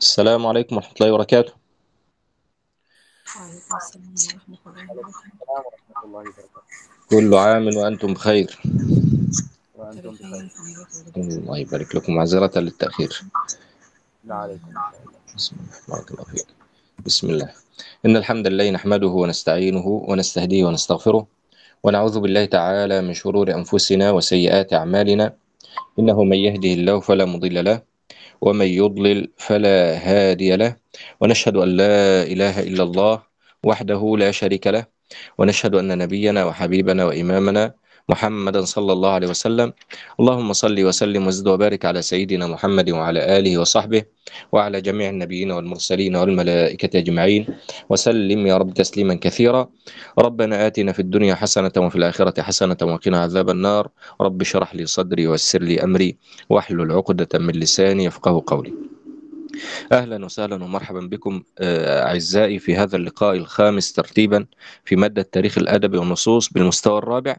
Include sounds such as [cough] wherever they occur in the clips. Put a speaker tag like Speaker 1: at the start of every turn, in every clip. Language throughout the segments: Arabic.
Speaker 1: السلام عليكم ورحمة الله وبركاته.
Speaker 2: وعليكم السلام ورحمة الله وبركاته.
Speaker 3: السلام ورحمة الله وبركاته.
Speaker 1: كل عام وأنتم بخير.
Speaker 3: وأنتم
Speaker 2: بخير.
Speaker 1: الله يبارك لكم. معذرة للتأخير.
Speaker 3: لا عليكم
Speaker 1: بسم الله بارك الله فيك. بسم الله. إن الحمد لله نحمده ونستعينه ونستهديه ونستغفره ونعوذ بالله تعالى من شرور أنفسنا وسيئات أعمالنا. إنه من يهده الله فلا مضل له ومن يضلل فلا هادي له ونشهد أن لا إله إلا الله وحده لا شريك له ونشهد أن نبينا وحبيبنا وإمامنا محمدا صلى الله عليه وسلم. اللهم صل وسلم وزد وبارك على سيدنا محمد وعلى آله وصحبه وعلى جميع النبيين والمرسلين والملائكة أجمعين. وسلم يا رب تسليما كثيرا. ربنا آتنا في الدنيا حسنة وفي الآخرة حسنة وقنا عذاب النار. رب اشرح لي صدري ويسر لي أمري. واحلل عقدة من لساني يفقه قولي. أهلا وسهلا ومرحبا بكم آه، أعزائي في هذا اللقاء الخامس ترتيبا في مادة تاريخ الأدب والنصوص بالمستوى الرابع.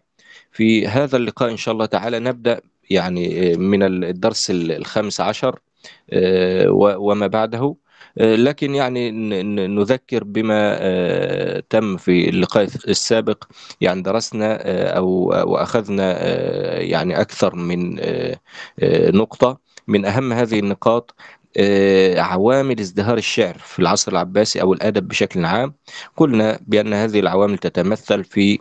Speaker 1: في هذا اللقاء إن شاء الله تعالى نبدأ يعني آه، من الدرس الخامس عشر آه، وما بعده. آه، لكن يعني نذكر بما تم في اللقاء السابق يعني درسنا أو وأخذنا آه، يعني أكثر من نقطة. من أهم هذه النقاط عوامل ازدهار الشعر في العصر العباسي أو الأدب بشكل عام. قلنا بأن هذه العوامل تتمثل في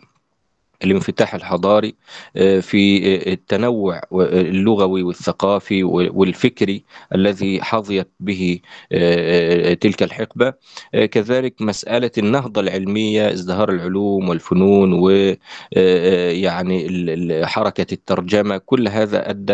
Speaker 1: الانفتاح الحضاري آه، في آه، التنوع اللغوي والثقافي والفكري الذي حظيت به آه، تلك الحقبة. آه، كذلك مسألة النهضة العلمية ازدهار العلوم والفنون ويعني حركة الترجمة كل هذا أدى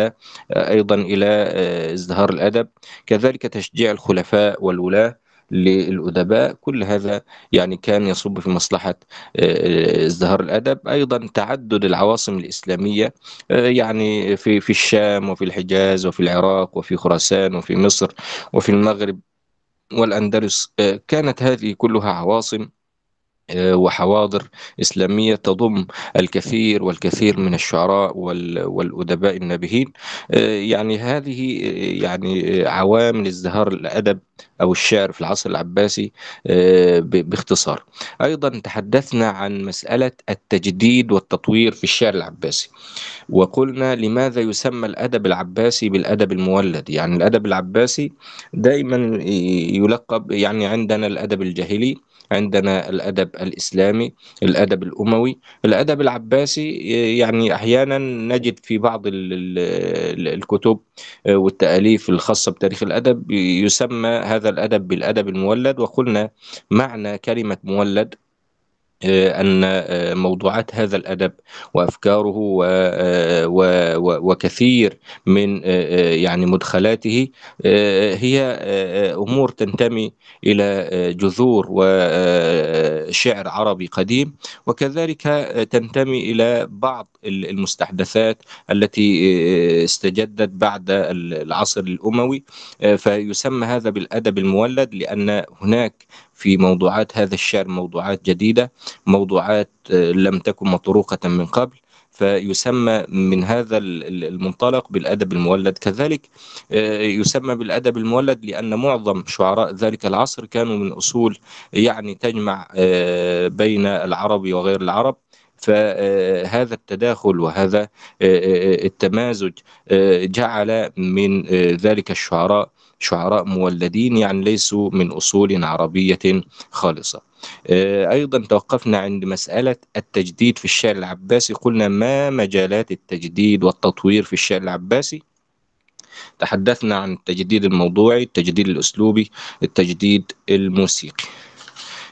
Speaker 1: آه، أيضا إلى آه، ازدهار الأدب. كذلك تشجيع الخلفاء والولاة للأدباء كل هذا يعني كان يصب في مصلحة آه، ازدهار الأدب. أيضا تعدد العواصم الإسلامية آه، يعني في في الشام وفي الحجاز وفي العراق وفي خراسان وفي مصر وفي المغرب والأندلس آه، كانت هذه كلها عواصم وحواضر إسلامية تضم الكثير والكثير من الشعراء وال- والأدباء النابهين. آه، يعني هذه آه، يعني آه، عوامل ازدهار الأدب أو الشعر في العصر العباسي آه، باختصار. أيضا تحدثنا عن مسألة التجديد والتطوير في الشعر العباسي وقلنا لماذا يسمى الأدب العباسي بالأدب المولد. يعني الأدب العباسي دائما يلقب يعني عندنا الأدب الجاهلي عندنا الأدب الإسلامي الأدب الأموي الأدب العباسي يعني أحيانا نجد في بعض ال- ال- الكتب والتأليف الخاصة بتاريخ الأدب يسمى هذا الأدب بالأدب المولد وقلنا معنى كلمة مولد آه، أن آه، موضوعات هذا الأدب وأفكاره آه، وكثير من آه، آه، يعني مدخلاته آه، هي آه، آه، أمور تنتمي إلى آه، جذور وشعر عربي قديم وكذلك آه، تنتمي إلى بعض ال- المستحدثات التي آه، استجدت بعد ال- العصر الأموي آه، فيسمى هذا بالأدب المولد لأن هناك في موضوعات هذا الشعر موضوعات جديدة موضوعات آه، لم تكن مطروقة من قبل فيسمى من هذا ال- ال- المنطلق بالأدب المولد. كذلك آه، يسمى بالأدب المولد لأن معظم شعراء ذلك العصر كانوا من أصول يعني تجمع آه، بين العرب وغير العرب. فهذا التداخل وهذا التمازج جعل من ذلك الشعراء شعراء مولدين يعني ليسوا من أصول عربية خالصة. آه، أيضا توقفنا عند مسألة التجديد في الشعر العباسي. قلنا ما مجالات التجديد والتطوير في الشعر العباسي؟ تحدثنا عن التجديد الموضوعي التجديد الأسلوبي التجديد الموسيقي.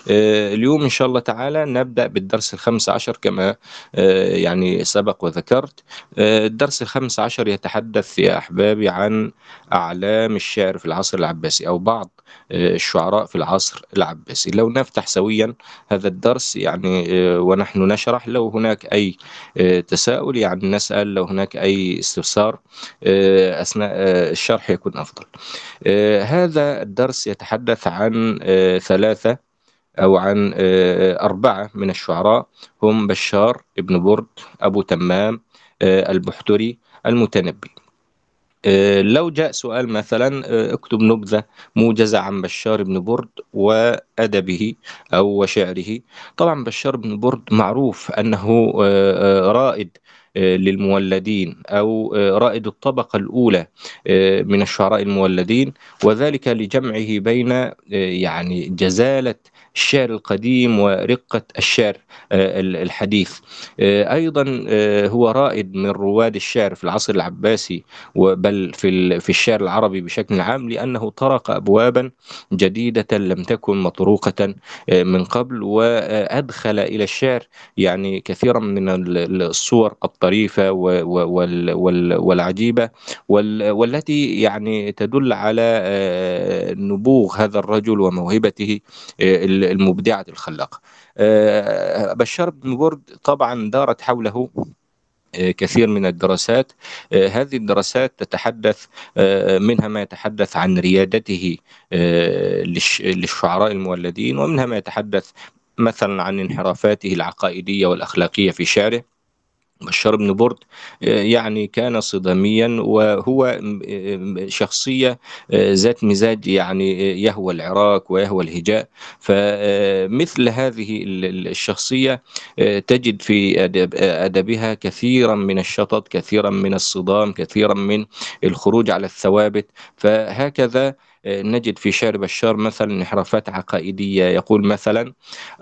Speaker 1: اليوم إن شاء الله تعالى نبدأ بالدرس الخامس عشر كما آه، يعني سبق وذكرت. آه، الدرس الخامس عشر يتحدث يا أحبابي عن أعلام الشعر في العصر العباسي أو بعض آه، الشعراء في العصر العباسي. لو نفتح سويا هذا الدرس يعني آه، ونحن نشرح لو هناك أي آه، تساؤل يعني نسأل لو هناك أي استفسار آه، أثناء آه، الشرح يكون أفضل. آه، هذا الدرس يتحدث عن آه، ثلاثة أو عن آه، أربعة من الشعراء. هم بشار ابن برد أبو تمام آه، البحتري المتنبي. آه، لو جاء سؤال مثلا اكتب نبذة موجزة عن بشار بن برد وأدبه أو وشعره. طبعا بشار بن برد معروف أنه رائد للمولدين أو رائد الطبقة الأولى من الشعراء المولدين وذلك لجمعه بين يعني جزالة الشعر القديم ورقة الشعر آه، الحديث. آه، أيضا آه، هو رائد من رواد الشعر في العصر العباسي بل في في الشعر العربي بشكل عام لأنه طرق أبوابا جديدة لم تكن مطروقة من قبل وأدخل إلى الشعر يعني كثيرا من ال- الصور الطريفة والعجيبة وال- والتي يعني تدل على نبوغ هذا الرجل وموهبته المبدعة الخلاقة. آه، بشار بن برد طبعا دارت حوله آه، كثير من الدراسات. آه، هذه الدراسات تتحدث منها ما يتحدث عن ريادته للش- للشعراء المولدين ومنها ما يتحدث مثلا عن انحرافاته العقائدية والأخلاقية في شعره. بشار بن برد آه، يعني كان صداميا وهو م- شخصية آه، ذات مزاج يعني آه، يهوى العراك ويهوى الهجاء. فمثل هذه ال- ال- الشخصية آه، تجد في أدب- أدبها كثيرا من الشطط كثيرا من الصدام كثيرا من الخروج على الثوابت. فهكذا آه، نجد في شعر بشار مثلا انحرافات عقائدية يقول مثلا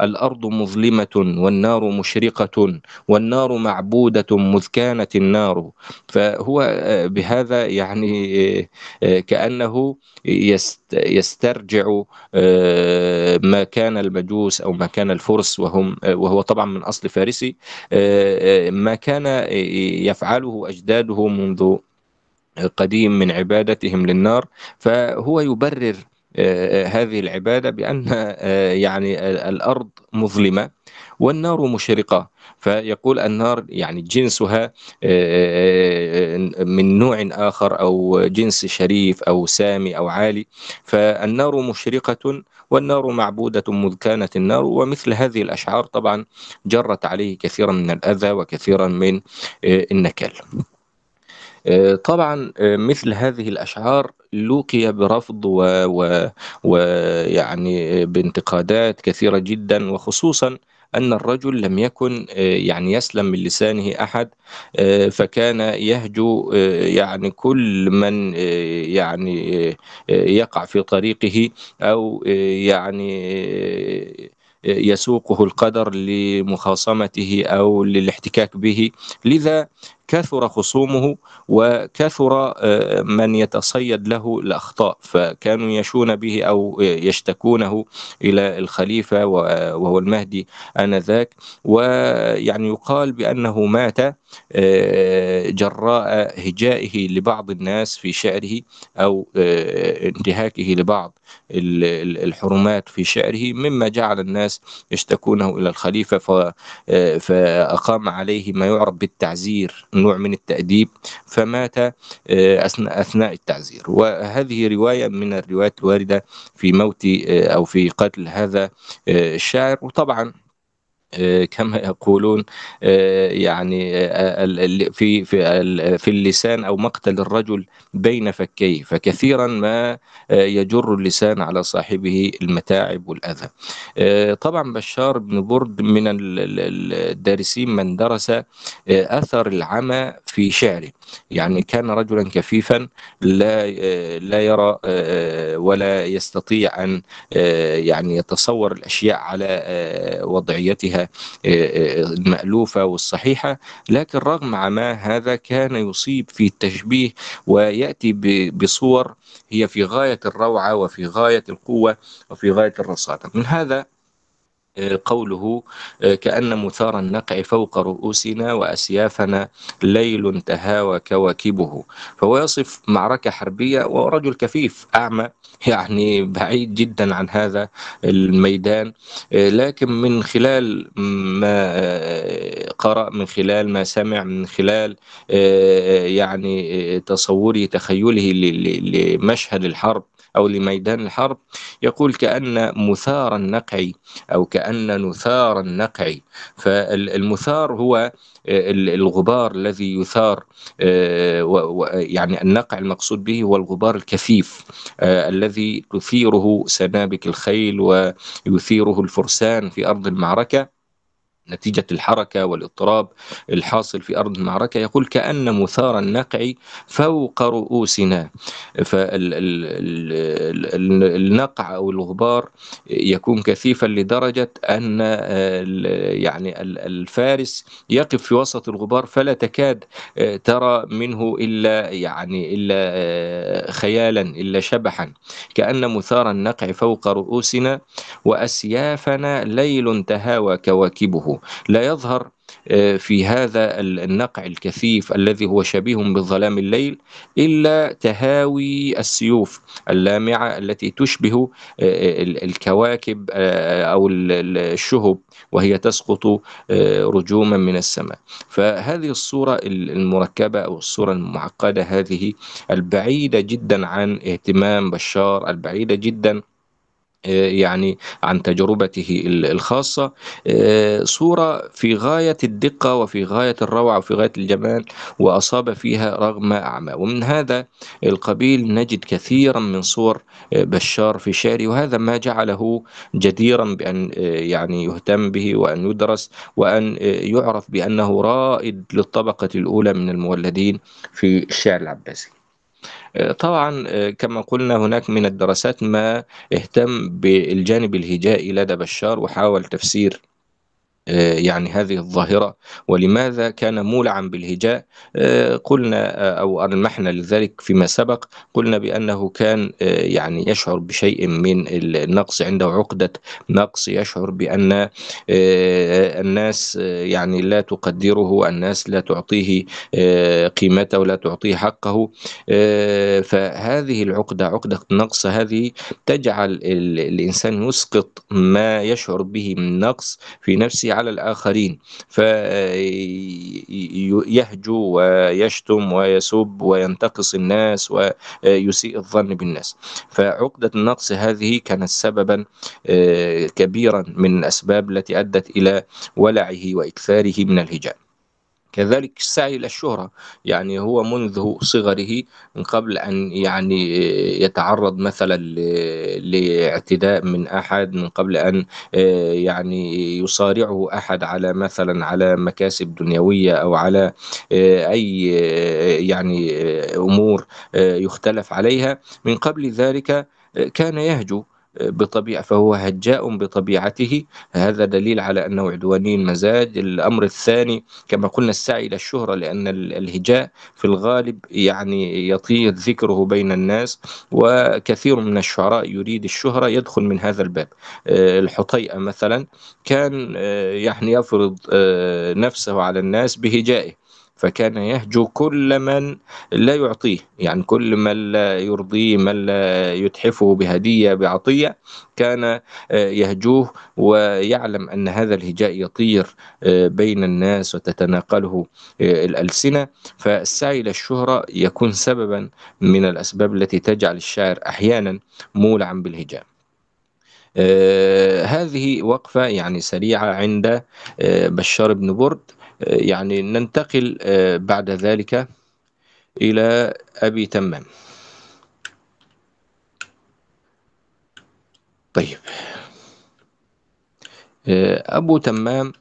Speaker 1: الأرض مظلمة والنار مشرقة والنار معبودة مذ كانت النار فهو آه، بهذا يعني آه، آه، كأنه يست يسترجع ما كان المجوس أو ما كان الفرس وهم وهو طبعا من أصل فارسي ما كان يفعله أجداده منذ قديم من عبادتهم للنار فهو يبرر آه، هذه العبادة بأن آه، يعني الأرض مظلمة والنار مشرقة. فيقول النار يعني جنسها آه، من نوع آخر أو جنس شريف أو سامي أو عالي. فالنار مشرقة والنار معبودة مذ كانت النار ومثل هذه الأشعار طبعا جرت عليه كثيرا من الأذى وكثيرا من آه، النكال. آه، طبعا آه، مثل هذه الأشعار لوقي برفض و- و- ويعني بانتقادات كثيرة جدا وخصوصا أن الرجل لم يكن آه، يعني يسلم من لسانه أحد آه، فكان يهجو آه، يعني كل من آه، يعني آه، آه، يقع في طريقه أو آه، يعني آه، يسوقه القدر لمخاصمته أو للاحتكاك به. لذا كثر خصومه وكثر آه، من يتصيد له الأخطاء فكانوا يشون به أو يشتكونه إلى الخليفة وهو المهدي آنذاك. ويعني يقال بأنه مات آه، جراء هجائه لبعض الناس في شعره أو آه، انتهاكه لبعض ال- ال- الحرمات في شعره مما جعل الناس يشتكونه إلى الخليفة. فأقام عليه ما يعرف بالتعزير. نوع من التأديب فمات آه، أثناء التعزير. وهذه رواية من الروايات الواردة في موت آه، أو في قتل هذا آه، الشاعر. وطبعا كما يقولون آه، يعني آه، في في في اللسان أو مقتل الرجل بين فكيه فكثيرا ما آه، يجر اللسان على صاحبه المتاعب والأذى. آه، طبعا بشار بن برد من ال- ال- ال- الدارسين من درس آه، أثر العمى في شعره، يعني كان رجلا كفيفا لا آه، لا يرى آه، ولا يستطيع أن آه، يعني يتصور الأشياء على آه، المألوفة والصحيحة لكن رغم عما هذا كان يصيب في التشبيه ويأتي بصور هي في غاية الروعة وفي غاية القوة وفي غاية الرصانة من هذا قوله آه، كأن مثار النقع فوق رؤوسنا وأسيافنا ليل تهاوى كواكبه. فهو يصف معركة حربية ورجل كفيف أعمى يعني بعيد جدا عن هذا الميدان. آه، لكن من خلال ما آه، قرأ من خلال ما سمع من خلال آه، يعني آه، تصوره تخيله لمشهد الحرب أو لميدان الحرب يقول كأن مثار النقع أو كأن نثار النقع فالمثار هو ال- الغبار الذي يثار آه، يعني النقع المقصود به هو الغبار الكثيف آه، الذي تثيره سنابك الخيل ويثيره الفرسان في أرض المعركة. نتيجة الحركة والاضطراب الحاصل في أرض المعركة يقول كأن مثار النقع فوق رؤوسنا. فالنقع أو الغبار يكون كثيفا لدرجة أن يعني ال- الفارس يقف في وسط الغبار فلا تكاد ترى منه إلا يعني إلا خيالا إلا شبحا. كأن مثار النقع فوق رؤوسنا وأسيافنا ليل تهاوى كواكبه. لا يظهر آه، في هذا ال- النقع الكثيف الذي هو شبيه بظلام الليل إلا تهاوي السيوف اللامعة التي تشبه آه، ال- الكواكب آه، أو ال- ال- الشهب وهي تسقط رجوما من السماء. فهذه الصورة ال- المركبة أو الصورة المعقدة هذه البعيدة جدا عن اهتمام بشار البعيدة جدا يعني عن تجربته ال- الخاصة. آه، صورة في غاية الدقة وفي غاية الروعة وفي غاية الجمال وأصاب فيها رغم أعمى. ومن هذا القبيل نجد كثيرا من صور آه، بشار في شعره وهذا ما جعله جديرا بأن آه، يعني يهتم به وأن يدرس وأن آه، يعرف بأنه رائد للطبقة الأولى من المولدين في الشعر العباسي. طبعا آه، كما قلنا هناك من الدراسات ما اهتم بالجانب الهجائي لدى بشار وحاول تفسير يعني هذه الظاهرة ولماذا كان مولعا بالهجاء؟ آه، قلنا آه، أو ألمحنا لذلك فيما سبق قلنا بأنه كان آه، يعني يشعر بشيء من النقص عنده عقدة نقص يشعر بأن آه، الناس آه، يعني لا تقدره الناس لا تعطيه آه، قيمته ولا تعطيه حقه. آه، فهذه العقدة عقدة النقص هذه تجعل ال- الإنسان يسقط ما يشعر به من نقص في نفسه على الآخرين فيهجو ويشتم ويسب وينتقص الناس ويسيء الظن بالناس. فعقدة النقص هذه كانت سببا آه، كبيرا من الأسباب التي أدت إلى ولعه وإكثاره من الهجاء. كذلك السعي إلى الشهرة. يعني هو منذ صغره من قبل أن يعني يتعرض مثلا لاعتداء من أحد من قبل أن آه، يعني يصارعه أحد على مثلا على مكاسب دنيوية أو على آه، أي آه، يعني آه، يختلف عليها. من قبل ذلك كان يهجو. بطبيعة فهو هجاء بطبيعته. هذا دليل على أنه عدواني المزاج الأمر الثاني كما قلنا السعي إلى الشهرة لأن ال- الهجاء في الغالب يعني يطير ذكره بين الناس وكثير من الشعراء يريد الشهرة يدخل من هذا الباب. آه، الحطيئة مثلا كان آه، يعني يفرض آه، نفسه على الناس بهجائه. فكان يهجو كل من لا يعطيه يعني كل من لا يرضيه من لا يتحفه بهدية بعطية كان آه، يهجوه ويعلم أن هذا الهجاء يطير آه، بين الناس وتتناقله آه، الألسنة. فالسعي إلى الشهرة يكون سببا من الأسباب التي تجعل الشاعر أحيانا مولعا بالهجاء. آه، هذه وقفة يعني سريعة عند آه، بشار بن برد. يعني ننتقل آه، بعد ذلك إلى أبي تمام. طيب. آه، أبو تمام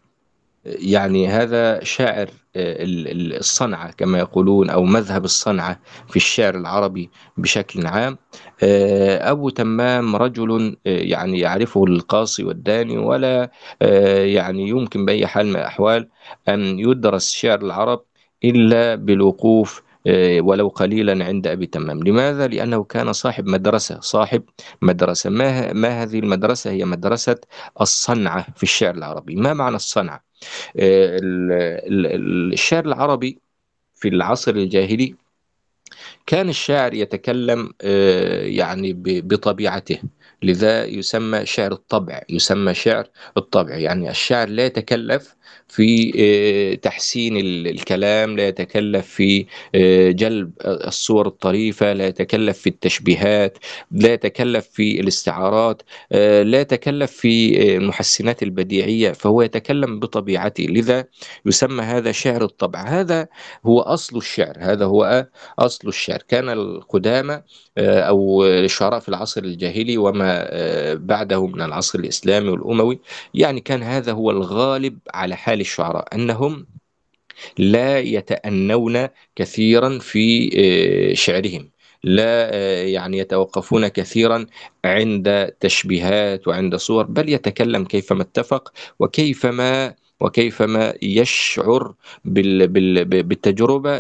Speaker 1: يعني هذا شاعر الصنعة كما يقولون أو مذهب الصنعة في الشعر العربي بشكل عام. آه، أبو تمام رجل آه، يعني يعرفه القاصي والداني ولا آه، يعني يمكن بأي حال من الأحوال أن يدرس شعر العرب إلا بالوقوف ولو قليلا عند أبي تمام. لماذا؟ لأنه كان صاحب مدرسة صاحب مدرسة. ما, ما هذه المدرسة؟ هي مدرسة الصنعة في الشعر العربي. ما معنى الصنعة؟ ال- ال- الشعر العربي في العصر الجاهلي كان الشاعر يتكلم آه، يعني بطبيعته. لذا يسمى شعر الطبع يسمى شعر الطبع. يعني الشاعر لا يتكلف في آه، تحسين ال- الكلام لا يتكلف في آه، جلب الصور الطريفة لا يتكلف في التشبيهات لا يتكلف في الاستعارات آه، لا يتكلف في المحسنات البديعية فهو يتكلم بطبيعته. لذا يسمى هذا شعر الطبع. هذا هو أصل الشعر. هذا هو أصل الشعر. كان القدامى أو الشعراء في العصر الجاهلي وما بعده من العصر الإسلامي والأموي يعني كان هذا هو الغالب على حال الشعراء أنهم لا يتأنون كثيرا في آه، شعرهم لا آه، يعني يتوقفون كثيرا عند تشبيهات وعند صور بل يتكلم كيفما اتفق وكيفما وكيفما يشعر بال بال بالتجربة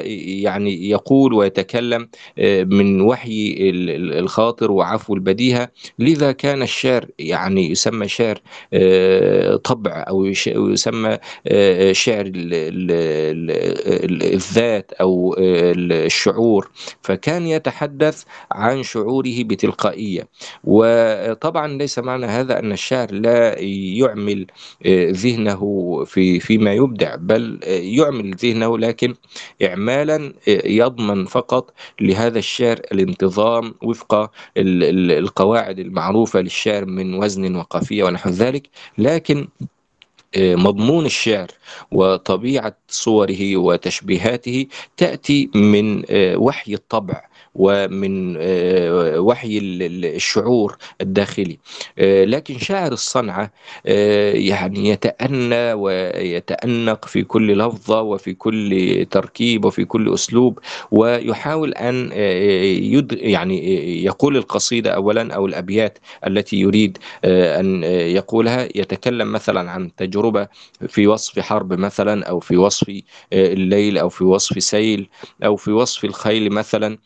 Speaker 1: يعني يقول ويتكلم آه، من وحي ال- ال- الخاطر وعفو البديهة. لذا كان الشعر يعني يسمى شعر آه، طبع أو يسمى آه، شعر ال- ال- ال- ال- الذات آه، الشعور. فكان يتحدث عن شعوره بتلقائية. وطبعا ليس معنى هذا أن الشاعر لا يعمل ذهنه في فيما يبدع بل يعمل ذهنه لكن اعمالا آه، يضمن فقط لهذا الشعر الانتظام وفق ال- ال- القواعد المعروفة للشعر من وزن وقافية ونحو ذلك. لكن مضمون الشعر وطبيعة صوره وتشبيهاته تأتي من وحي الطبع ومن آه، وحي ال- ال- الشعور الداخلي. آه، لكن شاعر الصنعة آه، يعني يتأنى ويتأنق في كل لفظة وفي كل تركيب وفي كل أسلوب ويحاول أن يد يعني يقول القصيدة أولا أو الأبيات التي يريد أن يقولها. يتكلم مثلا عن تجربة في وصف حرب مثلا أو في وصف الليل أو في وصف سيل أو في وصف الخيل مثلا.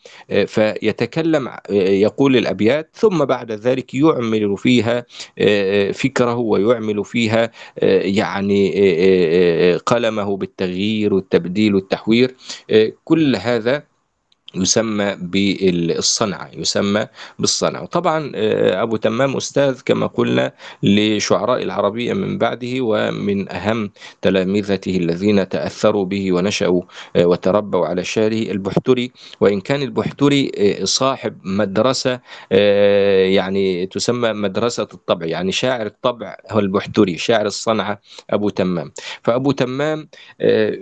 Speaker 1: فيتكلم يقول الأبيات ثم بعد ذلك يعمل فيها فكره ويعمل فيها يعني قلمه بالتغيير والتبديل والتحوير. كل هذا يسمى بالصنعة يسمى بالصنعة. وطبعا آه، أبو تمام أستاذ كما قلنا لشعراء العربية من بعده ومن أهم تلامذته الذين تأثروا به ونشأوا آه، وتربوا على شعره البحتري. وإن كان البحتري آه، صاحب مدرسة يعني تسمى مدرسة الطبع يعني شاعر الطبع هو البحتري شاعر الصنعة أبو تمام. فأبو تمام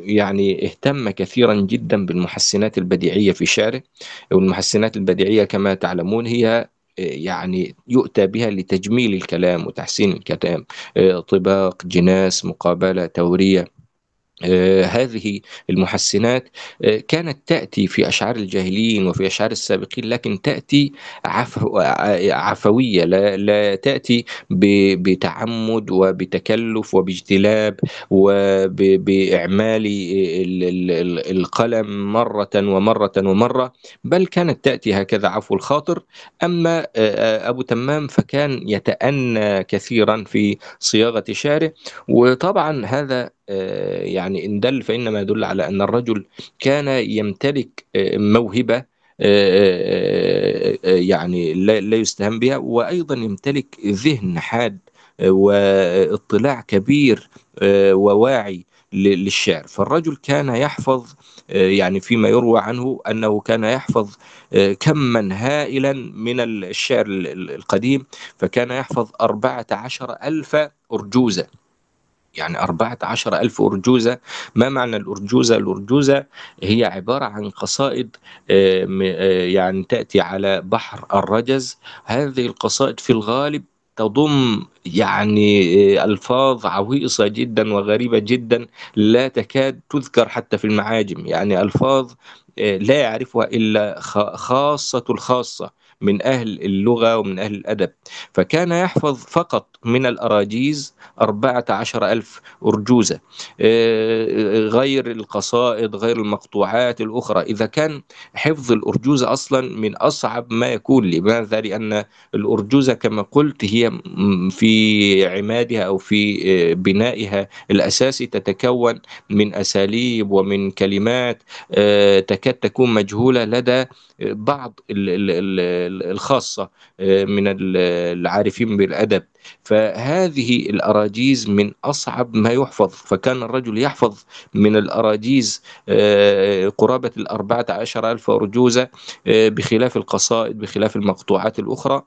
Speaker 1: يعني اهتم كثيرا جدا بالمحسنات البديعية في شعره والمحسنات البديعية كما تعلمون هي آه، يعني يؤتى بها لتجميل الكلام وتحسين الكلام آه، طباق جناس مقابلة تورية. هذه المحسنات آه، كانت تأتي في أشعار الجاهلين وفي أشعار السابقين لكن تأتي عفو عفوية لا, لا تأتي بتعمد وبتكلف وباجتلاب وبإعمال ال- ال- ال- القلم مرة ومرة ومرة بل كانت تأتي هكذا عفو الخاطر. أما آه، آه، أبو تمام فكان يتأنى كثيرا في صياغة شعره وطبعا هذا آه، يعني إن دل فإنما يدل على أن الرجل كان يمتلك آه، موهبة آه، آه، آه، يعني لا يستهان بها وأيضا يمتلك ذهن حاد آه، واطلاع كبير آه، وواعي للشعر. فالرجل كان يحفظ آه، يعني فيما يروى عنه أنه كان يحفظ آه، كما هائلا من الشعر ال- ال- القديم فكان يحفظ أربعة عشر ألف أرجوزة. يعني أربعة عشر ألف أرجوزة. ما معنى الأرجوزة؟ الأرجوزة هي عبارة عن قصائد آه، آه، يعني تأتي على بحر الرجز. هذه القصائد في الغالب تضم يعني آه، ألفاظ عويصة جدا وغريبة جدا لا تكاد تذكر حتى في المعاجم. يعني ألفاظ آه، لا يعرفها إلا خ- خاصة الخاصة. من أهل اللغة ومن أهل الأدب. فكان يحفظ فقط من الأراجيز أربعة عشر ألف أرجوزة. آه، غير القصائد غير المقطوعات الأخرى. إذا كان حفظ الأرجوزة أصلا من أصعب ما يكون. لماذا؟ لأن الأرجوزة كما قلت هي في عمادها أو في آه، بنائها الأساسي تتكون من أساليب ومن كلمات آه، تكاد تكون مجهولة لدى بعض الخاصة آه، من ال- العارفين بالأدب. فهذه الأراجيز من أصعب ما يحفظ. فكان الرجل يحفظ من الأراجيز آه، قرابة الأربعة عشر ألف أرجوزة آه، بخلاف القصائد بخلاف المقطوعات الأخرى.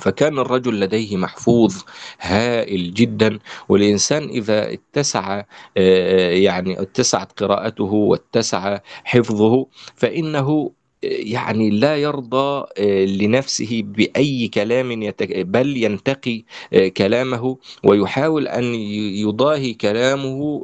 Speaker 1: فكان الرجل لديه محفوظ هائل جدا. والإنسان إذا اتسع يعني اتسعت قراءته واتسع حفظه فإنه يعني لا يرضى آه، لنفسه بأي كلام يتك... بل ينتقي آه، كلامه ويحاول ي- يضاهي كلامه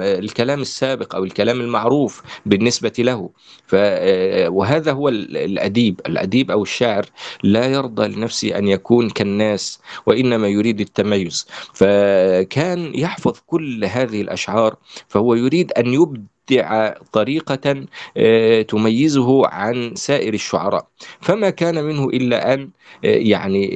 Speaker 1: الكلام السابق أو الكلام المعروف بالنسبة له. ف... آه، وهذا هو ال- الأديب. الأديب أو الشاعر لا يرضى لنفسه أن يكون كالناس وإنما يريد التميز. فكان يحفظ كل هذه الأشعار فهو يريد أن طريقة آه، تميزه عن سائر الشعراء. فما كان منه إلا أن آه، يعني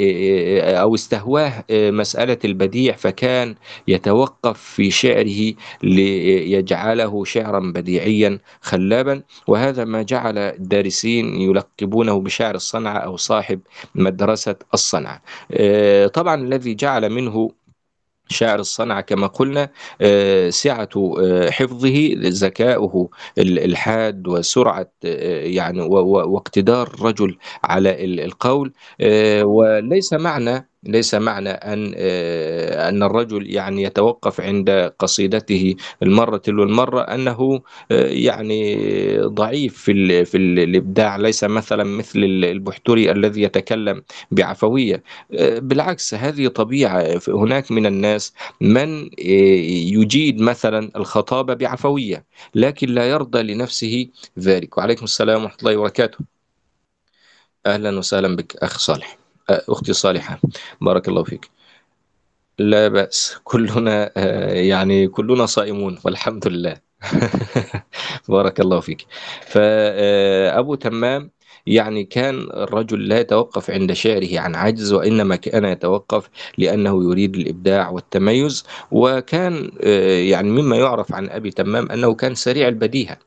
Speaker 1: آه، أو استهواه مسألة البديع فكان يتوقف في شعره ليجعله شعرا بديعيا خلابا. وهذا ما جعل الدارسين يلقبونه بشاعر الصنعة أو صاحب مدرسة الصنعة. طبعا الذي جعل منه شاعر الصنعة كما قلنا آه، سعة آه، حفظه ذكاؤه ال- الحاد وسرعة آه، يعني واقتدار الرجل على ال- القول وليس معنى ليس معنى أن آه، أن الرجل يعني يتوقف عند قصيدته المرة تلو المرة أنه آه، يعني ضعيف في في ال- الإبداع ليس مثلا مثل البحتري الذي يتكلم بعفوية. آه، بالعكس هذه طبيعة. هناك من الناس من يجيد مثلا الخطابة بعفوية لكن لا يرضى لنفسه ذلك. وعليكم السلام ورحمة الله وبركاته. أهلا وسهلا بك أخ صالح. أختي صالحة. بارك الله فيك. لا بأس. [laughs] كلنا آه، يعني كلنا صائمون والحمد لله. [laughs] بارك الله فيك. فأبو تمام يعني كان الرجل لا يتوقف عند شعره عن عجز وإنما كان يتوقف لأنه يريد الإبداع والتميز. وكان آه، يعني مما يعرف عن أبي تمام أنه كان سريع البديهة.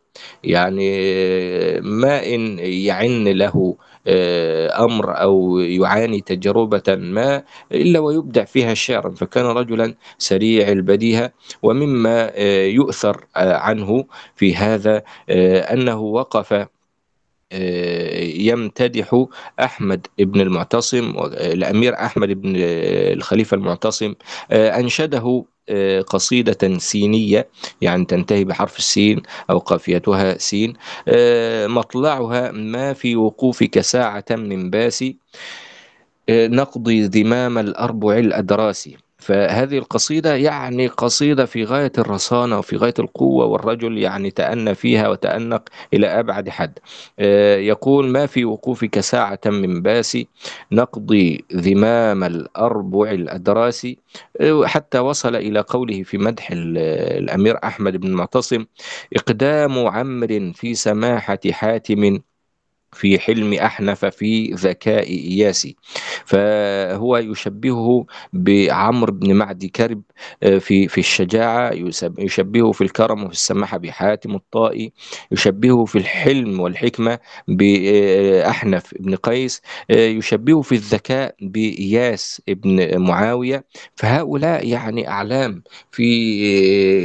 Speaker 1: يعني آه، ما إن يعن له آه، أمر أو يعاني تجربة ما إلا ويبدع فيها شعرا. فكان رجلا سريع البديهة. ومما يؤثر عنه في هذا أنه وقف يمتدح أحمد بن المعتصم الأمير أحمد بن الخليفة المعتصم. آه، أنشده آه، قصيدة سينية يعني تنتهي بحرف السين أو قافيتها سين. آه، مطلعها ما في وقوفك ساعة من باسي نقضي ذمام الأربع الأدراس فهذه القصيدة يعني قصيدة في غاية الرصانة وفي غاية القوة والرجل يعني تأنى فيها وتأنق إلى أبعد حد. آه، يقول ما في وقوفك ساعة من باسي نقضي ذمام الأربع الأدراس. آه، حتى وصل إلى قوله في مدح ال- الأمير أحمد بن المعتصم إقدام عمر في سماحة حاتم في حلم أحنف في ذكاء إياسي فهو يشبهه بعمرو بن معدي كرب آه، في في الشجاعة يشبهه في الكرم وفي السماحة بحاتم الطائي يشبهه في الحلم والحكمة بأحنف بن قيس آه، يشبهه في الذكاء بإياس بن معاوية. فهؤلاء يعني أعلام في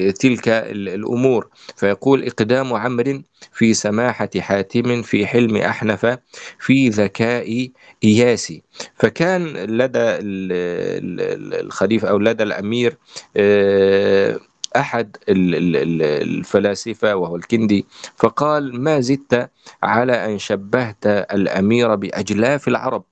Speaker 1: آه، تلك ال- الأمور. فيقول إقدام عمرو في سماحة حاتم في حلم أحنف في ذكاء إياسي فكان لدى ال- ال- ال- الخليفة أو لدى الأمير آه، أحد ال- ال- ال- الفلاسفة وهو الكندي فقال ما زدت على أن شبهت الأمير بأجلاف العرب؟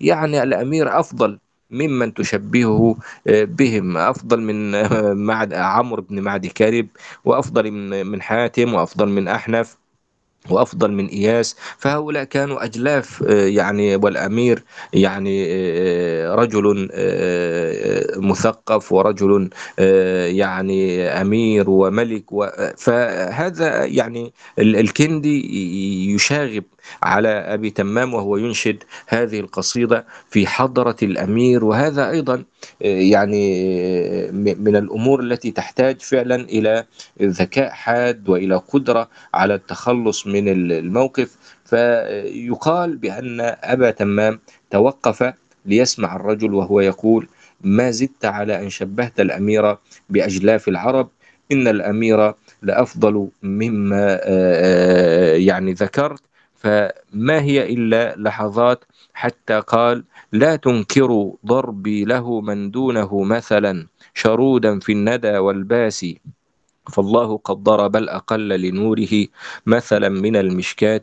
Speaker 1: يعني الأمير أفضل. ممن تشبهه آه، بهم. أفضل من آه، معد عمرو بن معدي كارب وأفضل من حاتم وأفضل من أحنف. وأفضل من إياس فهؤلاء كانوا أجلاف آه، يعني والأمير يعني آه، رجل آه، مثقف ورجل يعني أمير وملك فهذا يعني ال- الكندي يشاغب على أبي تمام وهو ينشد هذه القصيدة في حضرة الأمير وهذا أيضا يعني من الأمور التي تحتاج فعلا إلى ذكاء حاد وإلى قدرة على التخلص من الموقف فيقال بأن أبا تمام توقف ليسمع الرجل وهو يقول ما زدت على أن شبهت الأمير بأجلاف العرب إن الأمير لأفضل مما آه، آه، يعني ذكرت فما هي إلا لحظات حتى قال لا تنكروا ضربي له من دونه مثلا شرودا في الندى والباس فالله قد ضرب الأقل لنوره مثلا من المشكاة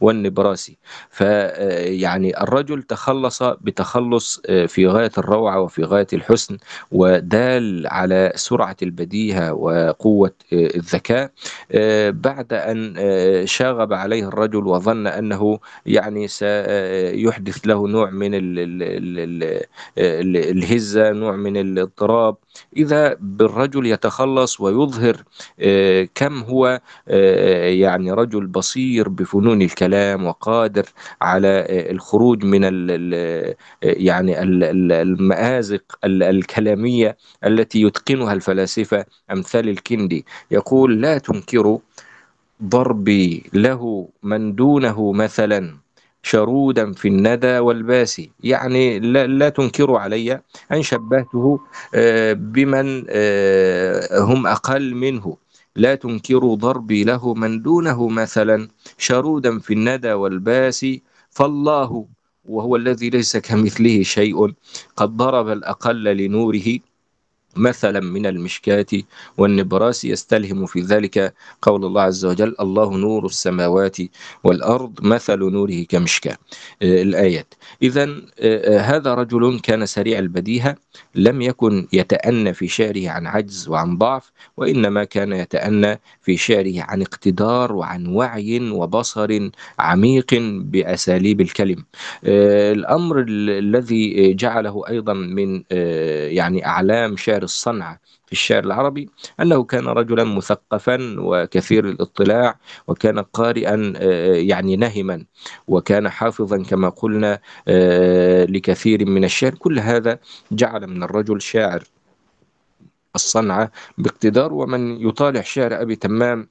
Speaker 1: والنبراس. فيعني الرجل تخلص بتخلص آه، في غاية الروعة وفي غاية الحسن ودال على سرعة البديهة وقوة آه، الذكاء آه، بعد أن شاغب عليه الرجل وظن أنه يعني سيحدث له نوع من الهزة نوع من الاضطراب. إذا بالرجل يتخلص ويظهر آه، كم هو آه، يعني رجل بصير بفنون الكلام وقادر على آه، الخروج من يعني المآزق الكلامية التي يتقنها الفلاسفة أمثال الكندي. يقول لا تنكروا ضربي له من دونه مثلا. شرودا في الندى والباس يعني لا, لا تنكروا علي أن شبهته آه، بمن آه، هم أقل منه. لا تنكروا ضربي له من دونه مثلا. شرودا في الندى والباس فالله وهو الذي ليس كمثله شيء قد ضرب الأقل لنوره. مثلا من المشكاة والنبراس يستلهم في ذلك قول الله عز وجل الله نور السماوات والأرض مثل نوره كمشكاة. آه، الآيات. إذا آه، آه، هذا رجل كان سريع البديهة لم يكن يتأنى في شعره عن عجز وعن ضعف وإنما كان يتأنى في شعره عن اقتدار وعن وعي وبصر عميق بأساليب الكلم. الأمر الذي جعله أيضا من يعني أعلام شعر الصنعة في الشعر العربي أنه كان رجلا مثقفا وكثير الاطلاع وكان قارئا آه، يعني نهما وكان حافظا كما قلنا آه، لكثير من الشعر. كل هذا جعل من الرجل شاعر الصنعة باقتدار ومن يطالع شعر أبي تمام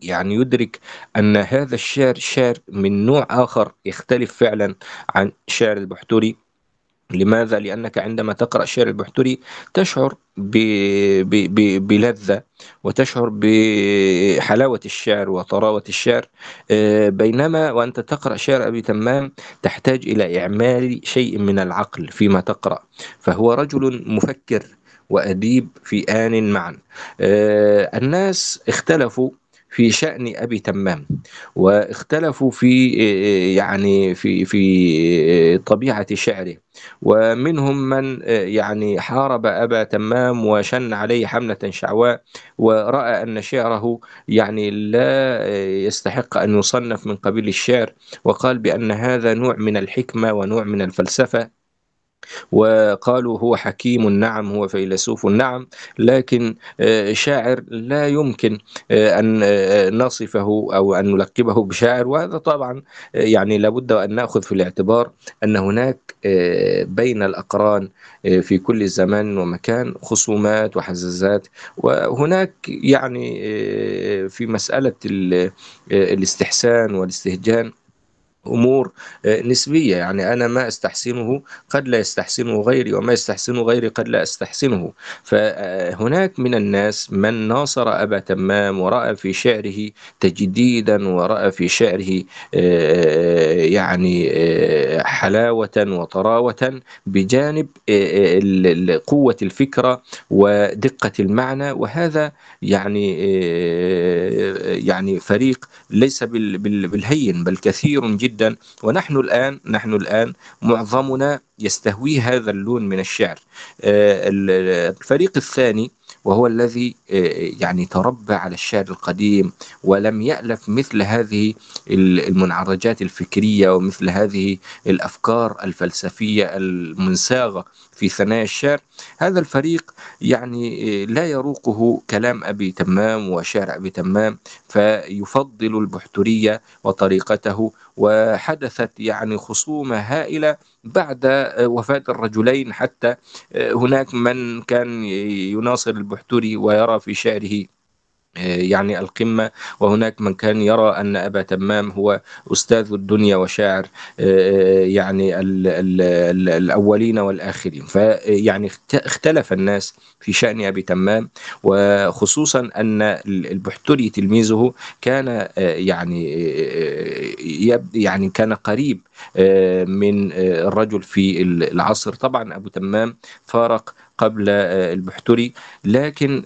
Speaker 1: يعني يدرك أن هذا الشعر شعر من نوع آخر يختلف فعلا عن شعر البحتري لماذا؟ لأنك عندما تقرأ شعر البحتري تشعر ب... ب... ب... بلذة وتشعر بحلاوة الشعر وطراوة الشعر آه، بينما وأنت تقرأ شعر أبي تمام تحتاج إلى إعمال شيء من العقل فيما تقرأ فهو رجل مفكر وأديب في آن معا آه، الناس اختلفوا في شأن أبي تمام. واختلفوا في يعني في في طبيعة شعره. ومنهم من يعني حارب أبا تمام وشن عليه حملة شعواء ورأى أن شعره يعني لا يستحق أن يصنف من قبيل الشعر وقال بأن هذا نوع من الحكمة ونوع من الفلسفة. وقالوا هو حكيم نعم هو فيلسوف نعم لكن آه، شاعر لا يمكن آه، أن آه، نصفه أو أن نلقبه بشاعر. وهذا طبعا يعني لابد أن نأخذ في الاعتبار أن هناك بين الأقران في كل زمان ومكان خصومات وحزازات. وهناك يعني في مسألة الاستحسان والاستهجان أمور آه، نسبية. يعني أنا ما أستحسنه قد لا يستحسنه غيري وما يستحسنه غيري قد لا أستحسنه. فهناك من الناس من ناصر أبا تمام ورأى في شعره تجديدا ورأى في شعره آه، يعني آه، حلاوة وطراوة بجانب قوة الفكرة ودقة المعنى. وهذا يعني يعني فريق ليس بالهين بل كثير جدا. جدا ونحن الآن نحن الآن معظمنا يستهوي هذا اللون من الشعر. آه، الفريق الثاني وهو الذي آه، يعني تربى على الشعر القديم ولم يألف مثل هذه المنعرجات الفكرية ومثل هذه الأفكار الفلسفية المنساغة في ثنايا الشعر. هذا الفريق يعني آه، لا يروقه كلام أبي تمام وشعر أبي تمام فيفضل البحترية وطريقته وحدثت يعني خصومة هائلة بعد وفاة الرجلين حتى هناك من كان يناصر البحتري ويرى في شعره. يعني القمة وهناك من كان يرى أن أبا تمام هو أستاذ الدنيا وشاعر يعني ال ال ال الأولين والآخرين. فيعني اختلف الناس في شأن أبي تمام وخصوصا أن البحتري تلميذه كان يعني يعني كان قريب من الرجل في العصر. طبعا أبو تمام فارق قبل البحتري لكن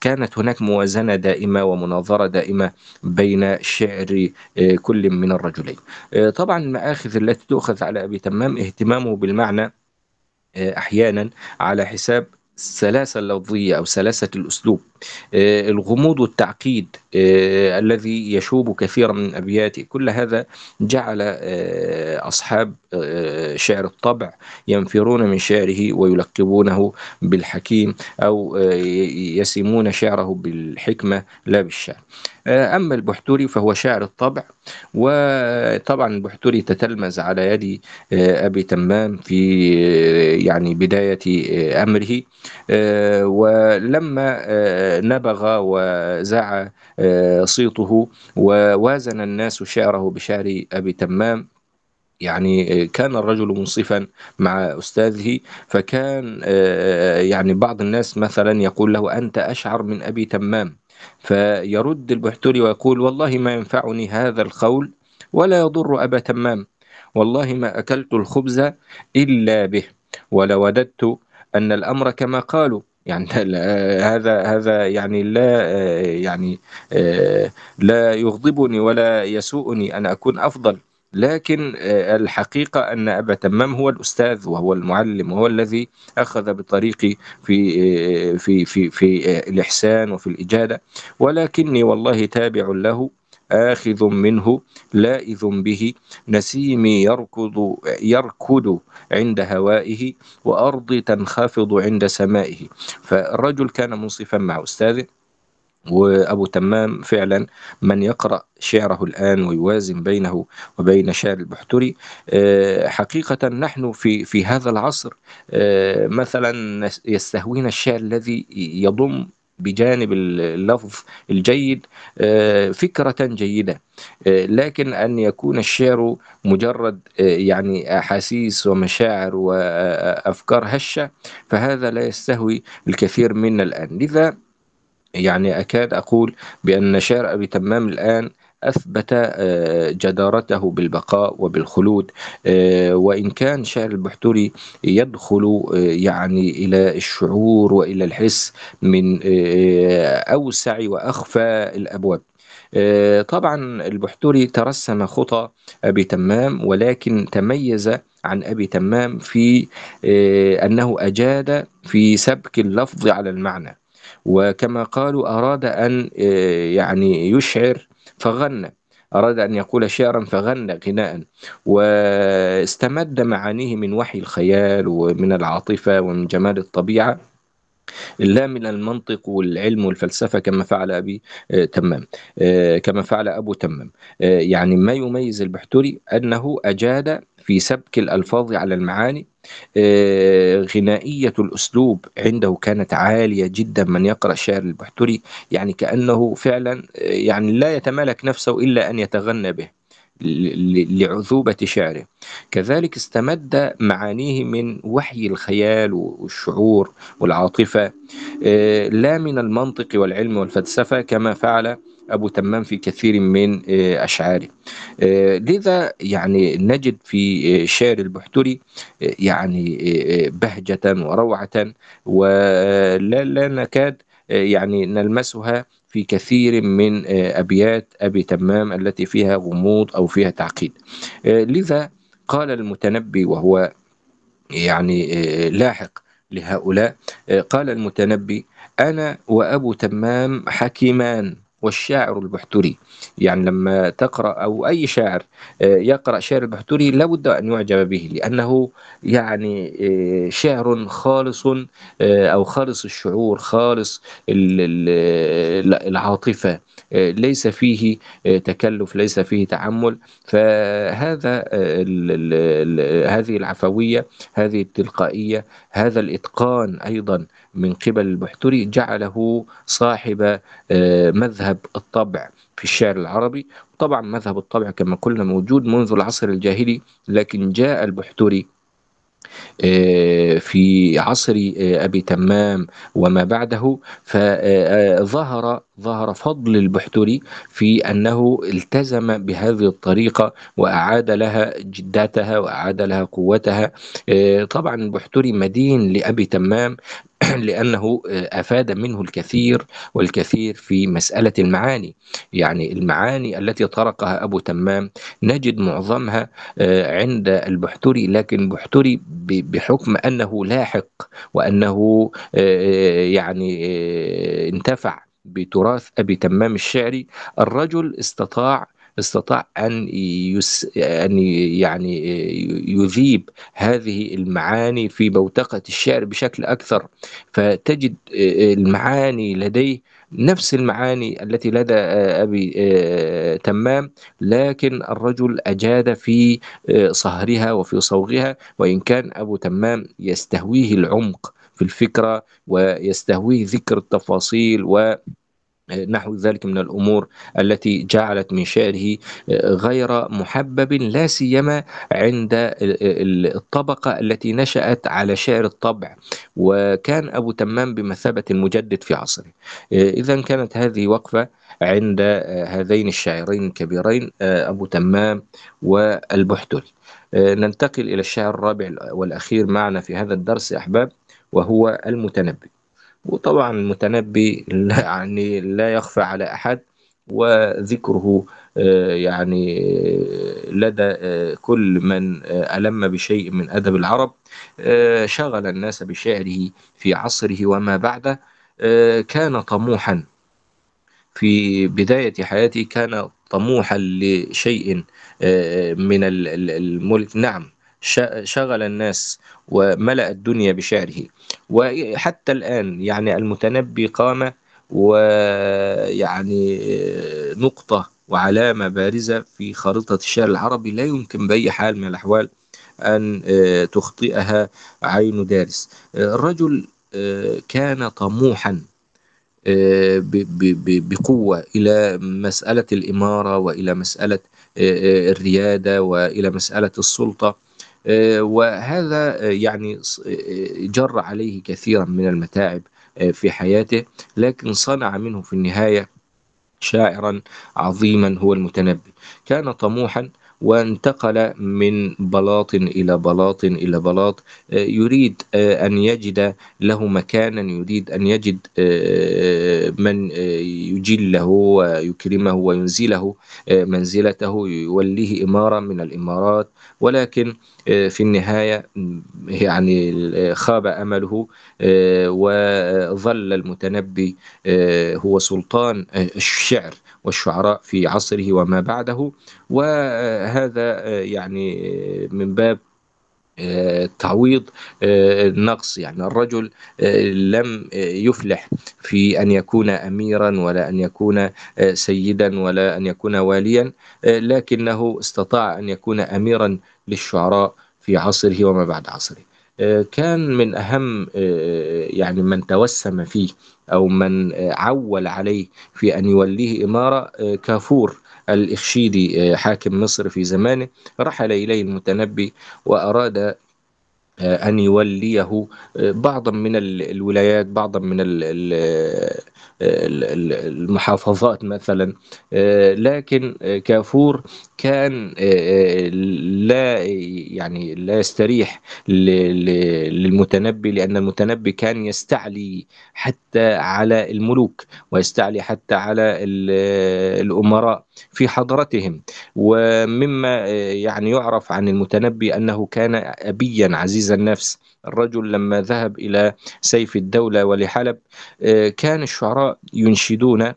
Speaker 1: كانت هناك موازنة دائمة ومناظرة دائمة بين شعر كل من الرجلين. طبعا المآخذ التي تؤخذ على أبي تمام اهتمامه بالمعنى أحيانا على حساب السلاسة اللفظية أو سلاسة الأسلوب. الغموض والتعقيد الذي يشوب كثيرا من أبياته. كل هذا جعل أصحاب شعر الطبع ينفرون من شعره ويلقبونه بالحكيم أو يسمون شعره بالحكمة لا بالشعر. أما البحتري فهو شاعر الطبع وطبعا البحتري تتلمذ على يد أبي تمام في يعني بداية أمره. ولما نبغ وزع صيته ووازن الناس شعره بشعر أبي تمام. يعني كان الرجل منصفا مع أستاذه فكان يعني بعض الناس مثلا يقول له أنت أشعر من أبي تمام. فيرد البحتري ويقول والله ما ينفعني هذا القول ولا يضر أبا تمام. والله ما أكلت الخبز إلا به ولوددت أن الأمر كما قالوا. يعني [laughs] هذا هذا يعني لا يعني لا يغضبني ولا يسوءني أن أكون أفضل. لكن الحقيقة أن أبا تمام هو الأستاذ وهو المعلم وهو الذي أخذ بطريقي في في في في الإحسان وفي الإجادة. ولكني والله تابع له آخذ منه لائذ به نسيمي يركض يركض عند هوائه وأرضي تنخفض عند سمائه. فالرجل كان منصفا مع أستاذه وأبو تمام فعلا من يقرأ شعره الآن ويوازن بينه وبين شعر البحتري. حقيقة نحن في في هذا العصر مثلا يستهوينا الشعر الذي يضم بجانب اللفظ الجيد فكرة جيدة. لكن أن يكون الشعر مجرد يعني أحاسيس ومشاعر وأفكار هشة فهذا لا يستهوي الكثير منا الآن. لذا يعني أكاد أقول بأن شعر أبي تمام الآن أثبت جدارته بالبقاء وبالخلود وإن كان شعر البحتري يدخل يعني إلى الشعور وإلى الحس من أوسع وأخفى الأبواب. طبعا البحتري ترسم خطى أبي تمام ولكن تميز عن أبي تمام في أنه أجاد في سبك اللفظ على المعنى. وكما قالوا أراد أن يعني يشعر فغنى. أراد أن يقول شعرا فغنى غناء. واستمد معانيه من وحي الخيال ومن العاطفة ومن جمال الطبيعة. لا من المنطق والعلم والفلسفة كما فعل أبي تمام. كما فعل أبو تمام. يعني ما يميز البحتري أنه أجاد في سبك الألفاظ على المعاني غنائية الأسلوب عنده كانت عالية جدا من يقرأ شعر البحتري يعني كأنه فعلا يعني لا يتمالك نفسه إلا أن يتغنى به لعذوبة شعره. كذلك استمد معانيه من وحي الخيال والشعور والعاطفة لا من المنطق والعلم والفلسفة كما فعل أبو تمام في كثير من أشعاره لذا يعني نجد في شعر البحتري يعني بهجة وروعة ولا لا نكاد يعني نلمسها في كثير من أبيات أبي تمام التي فيها غموض أو فيها تعقيد. لذا قال المتنبي وهو يعني لاحق لهؤلاء قال المتنبي أنا وأبو تمام حكيمان. والشاعر البحتري يعني لما تقرأ أو أي شاعر يقرأ شعر البحتري لابد أن يعجب به لأنه يعني شعر خالص أو خالص الشعور خالص العاطفة ليس فيه تكلف ليس فيه تعمل فهذا هذه العفوية هذه التلقائية هذا الإتقان أيضا من قبل البحتري جعله صاحب آه، مذهب الطبع في الشعر العربي. طبعا مذهب الطبع كما قلنا موجود منذ العصر الجاهلي لكن جاء البحتري آه، في عصر آه، أبي تمام وما بعده. فظهر ظهر فضل البحتري في أنه التزم بهذه الطريقة وأعاد لها جداتها وأعاد لها قوتها. طبعا البحتري مدين لأبي تمام [clears throat] لأنه أفاد منه الكثير والكثير في مسألة المعاني. يعني المعاني التي طرقها أبو تمام نجد معظمها آه، عند البحتري لكن البحتري بحكم أنه لاحق وأنه آه، يعني آه، انتفع بتراث أبي تمام الشعري الرجل استطاع استطاع أن يس أن يعني يذيب هذه المعاني في بوتقة الشعر بشكل أكثر. فتجد المعاني لديه نفس المعاني التي لدى أبي تمام لكن الرجل أجاد في صهرها وفي صوغها وإن كان أبو تمام يستهويه العمق في الفكرة ويستهويه ذكر التفاصيل و نحو ذلك من الأمور التي جعلت من شعره غير محبب لا سيما عند الطبقة التي نشأت على شعر الطبع. وكان أبو تمام بمثابة المجدد في عصره. إذا كانت هذه وقفة عند هذين الشاعرين الكبيرين أبو تمام والبحتري ننتقل إلى الشاعر الرابع والأخير معنا في هذا الدرس أحباب وهو المتنبي. وطبعا المتنبي لا يعني لا يخفى على أحد وذكره آه، يعني آه، لدى آه، كل من ألم بشيء من أدب العرب شغل الناس بشعره في عصره وما بعده كان طموحا. في بداية حياته كان طموحا لشيء من الملك. نعم. شغل الناس وملأ الدنيا بشعره. وحتى الآن يعني المتنبي قام ويعني نقطة وعلامة بارزة في خارطة الشعر العربي لا يمكن بأي حال من الأحوال أن تخطئها عين دارس. الرجل كان طموحا بقوة إلى مسألة الإمارة وإلى مسألة الريادة وإلى مسألة السلطة. وهذا يعني جر عليه كثيرا من المتاعب في حياته لكن صنع منه في النهاية شاعرا عظيما هو المتنبي. كان طموحا وانتقل من بلاط إلى بلاط إلى بلاط. يريد أن يجد له مكانا يريد أن يجد من يجله ويكرمه وينزله منزلته يوليه إمارة من الإمارات. ولكن في النهاية يعني خاب أمله وظل المتنبي هو سلطان الشعر. والشعراء في عصره وما بعده. وهذا يعني من باب تعويض النقص. يعني الرجل لم يفلح في أن يكون أميرا ولا أن يكون سيدا ولا أن يكون واليا لكنه استطاع أن يكون أميرا للشعراء في عصره وما بعد عصره. كان من أهم يعني من توسم فيه أو من عول عليه في أن يوليه إمارة كافور الإخشيدي حاكم مصر في زمانه. رحل إليه المتنبي وأراد أن يوليه بعضا من الولايات بعضا من المحافظات مثلا. لكن كافور كان لا يعني لا يستريح للمتنبي لأن المتنبي كان يستعلي حتى على الملوك ويستعلي حتى على الأمراء في حضرتهم. ومما يعني يعرف عن المتنبي أنه كان أبيا عزيز النفس. الرجل لما ذهب إلى سيف الدولة ولحلب كان الشعراء ينشدون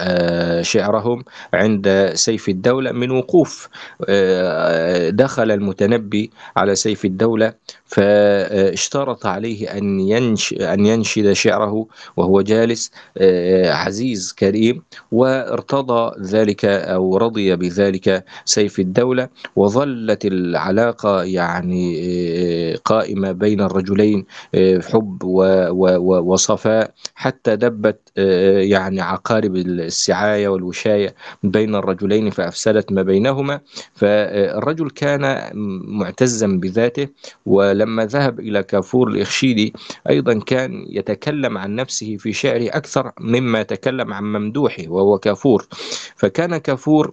Speaker 1: آه، شعرهم عند سيف الدولة من وقوف آه، دخل المتنبي على سيف الدولة فاشترط عليه أن ينش أن ينشد شعره وهو جالس آه، عزيز كريم وارتضى ذلك أو رضي بذلك سيف الدولة وظلت العلاقة يعني قائمة بين الرجلين حب وصفاء حتى دبت يعني عقارب السعاية والوشاية بين الرجلين فأفسدت ما بينهما. فالرجل كان معتزا بذاته ولما ذهب إلى كافور الإخشيدي أيضا كان يتكلم عن نفسه في شعره أكثر مما تكلم عن ممدوحه وهو كافور. فكان كافور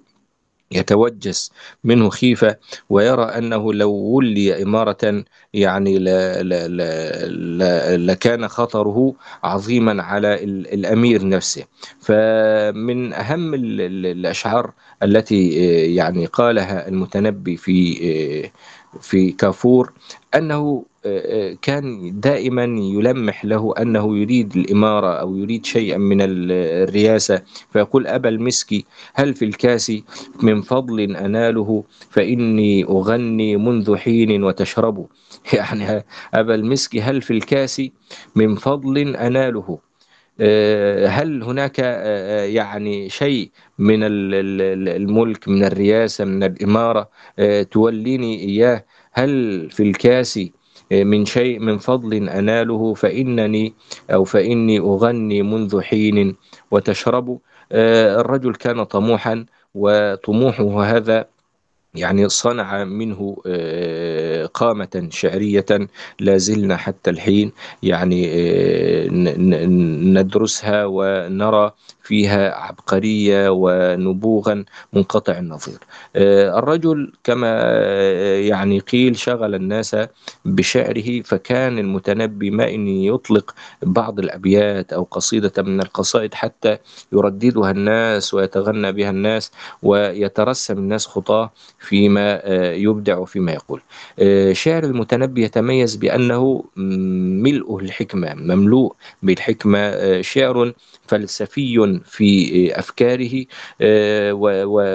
Speaker 1: يتوجس منه خيفة ويرى أنه لو ولي إمارة يعني لكان خطره عظيما على الأمير نفسه. فمن أهم الأشعار التي يعني قالها المتنبي في في كافور أنه كان دائما يلمح له أنه يريد الإمارة أو يريد شيئا من الرياسة فيقول أبا المسكي هل في الكاس من فضل أناله؟ فإني أغني منذ حين وتشرب. [laughs] يعني أبا المسكي هل في الكاس من فضل أناله؟ هل هناك يعني شيء من الملك من الرياسة من الإمارة توليني إياه؟ هل في الكاس من شيء من فضل أناله فإنني أو فإني أغني منذ حين وتشرب؟ الرجل كان طموحا وطموحه هذا يعني صنع منه قامة شعرية لا زلنا حتى الحين يعني ندرسها ونرى فيها عبقرية ونبوغا منقطع النظير. الرجل كما يعني قيل شغل الناس بشعره فكان المتنبي ما إن يطلق بعض الأبيات أو قصيدة من القصائد حتى يرددها الناس ويتغنى بها الناس ويترسم الناس خطاه فيما يبدع وفيما يقول. شعر المتنبي يتميز بأنه ملؤه الحكمة مملوء بالحكمة شعر فلسفي في أفكاره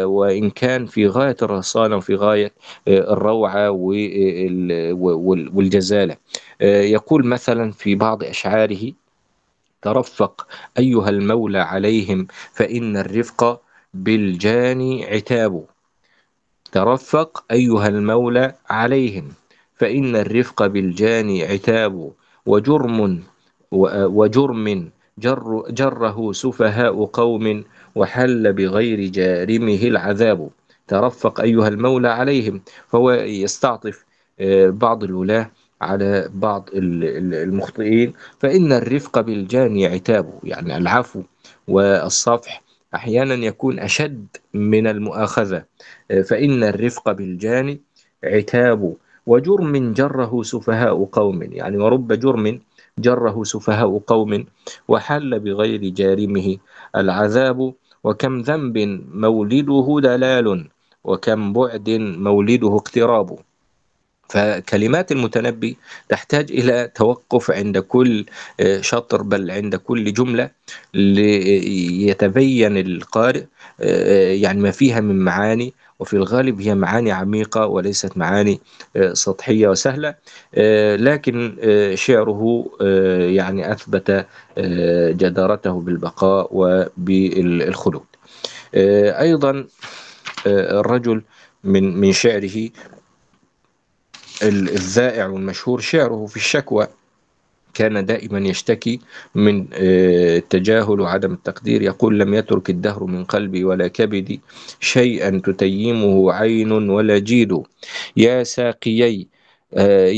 Speaker 1: وإن كان في غاية الرصانة وفي غاية الروعة والجزالة. يقول مثلا في بعض أشعاره ترفق أيها المولى عليهم فإن الرفق بالجاني عتاب. ترفق أيها المولى عليهم فإن الرفق بالجاني عتاب وجرم وجرم جر جره سفهاء قوم وحل بغير جارمه العذاب. ترفق أيها المولى عليهم فهو يستعطف بعض الولاة على بعض المخطئين. فإن الرفق بالجاني عتاب يعني العفو والصفح أحيانا يكون أشد من المؤاخذة. فإن الرفق بالجاني عتاب وجرم جره سفهاء قوم يعني ورب جرم جره سفهاء قوم وحل بغير جارمه العذاب وكم ذنب مولده دلال وكم بعد مولده اقتراب. فكلمات المتنبي تحتاج إلى توقف عند كل شطر بل عند كل جملة ليتبين القارئ يعني ما فيها من معاني وفي الغالب هي معاني عميقة وليست معاني سطحية وسهلة لكن شعره يعني أثبت جدارته بالبقاء وبالخلود. أيضا الرجل من من شعره الذائع والمشهور شعره في الشكوى. كان دائما يشتكي من التجاهل وعدم التقدير. يقول لم يترك الدهر من قلبي ولا كبدي شيئا تتيمه عين ولا جيد. يا ساقيي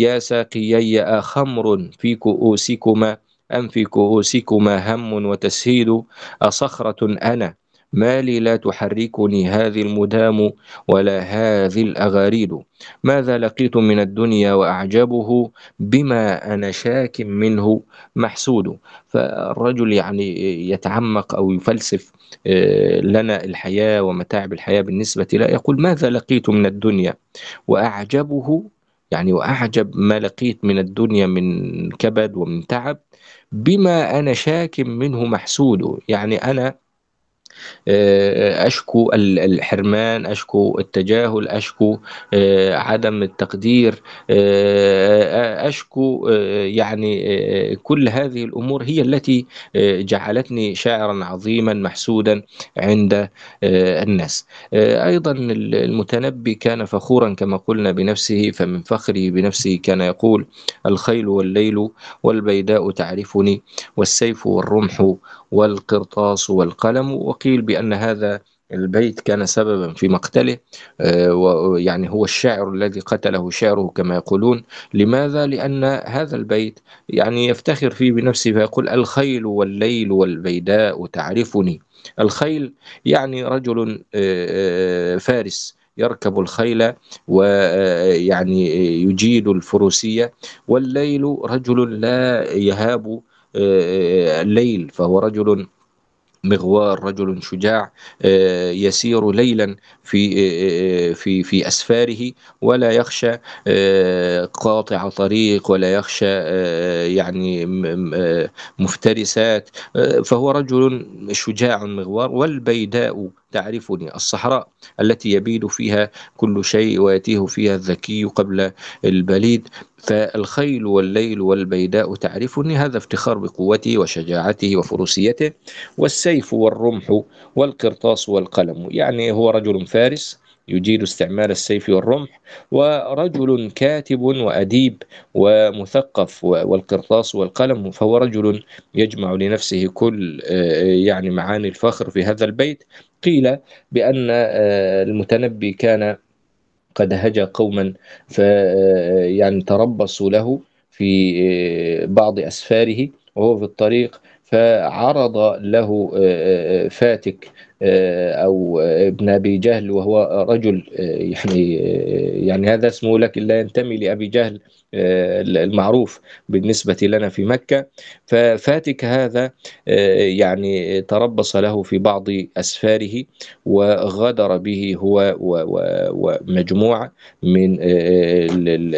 Speaker 1: يا ساقيي أخمر في كؤوسكما أم في كؤوسكما هم وتسهيد أصخرة أنا؟ ما لي لا تحركني هذه المدام ولا هذه الأغاريد. ماذا لقيت من الدنيا وأعجبه بما أنا شاك منه محسود. فالرجل يعني يتعمق أو يفلسف لنا الحياة ومتاعب الحياة بالنسبة له. يقول ماذا لقيت من الدنيا وأعجبه؟ يعني وأعجب ما لقيت من الدنيا من كبد ومن تعب بما أنا شاك منه محسود. يعني أنا آه، أشكو ال- الحرمان أشكو التجاهل أشكو آه، عدم التقدير آه، أشكو آه، يعني آه، كل هذه الأمور هي التي آه، جعلتني شاعرا عظيما محسودا عند آه، الناس. آه، أيضا المتنبي كان فخورا كما قلنا بنفسه فمن فخره بنفسه كان يقول الخيل والليل والبيداء تعرفني والسيف والرمح والقرطاس والقلم وقيل بأن هذا البيت كان سببا في مقتله آه، ويعني هو الشاعر الذي قتله شعره كما يقولون. لماذا؟ لأن هذا البيت يعني يفتخر فيه بنفسه فيقول الخيل والليل والبيداء تعرفني. الخيل يعني رجل آه، آه، فارس يركب الخيل ويعني يجيد الفروسية. والليل رجل لا يهاب الليل فهو رجل مغوار رجل شجاع آه، يسير ليلا في آه، في في أسفاره ولا يخشى آه، قاطع طريق ولا يخشى آه، يعني آه، مفترسات آه، فهو رجل شجاع مغوار. والبيداء تعرفني الصحراء التي يبيد فيها كل شيء ويتيه فيها الذكي قبل البليد. فالخيل والليل والبيداء تعرفني هذا افتخار بقوته وشجاعته وفروسيته والسيف والرمح والقرطاس والقلم. يعني هو رجل فارس يجيد استعمال السيف والرمح ورجل كاتب وأديب ومثقف والقرطاس والقلم فهو رجل يجمع لنفسه كل آه، يعني معاني الفخر في هذا البيت. قيل بأن آه، المتنبي كان قد هجا قوما يعني تربصوا له في آه، بعض أسفاره وهو في الطريق فعرض له آه، آه، فاتك أو ابن أبي جهل وهو رجل يعني يعني هذا اسمه لكن لا ينتمي لأبي جهل. المعروف بالنسبة لنا في مكة. ففاتك هذا آه، يعني تربص له في بعض أسفاره وغدر به هو ومجموعة من آه، ال- ال-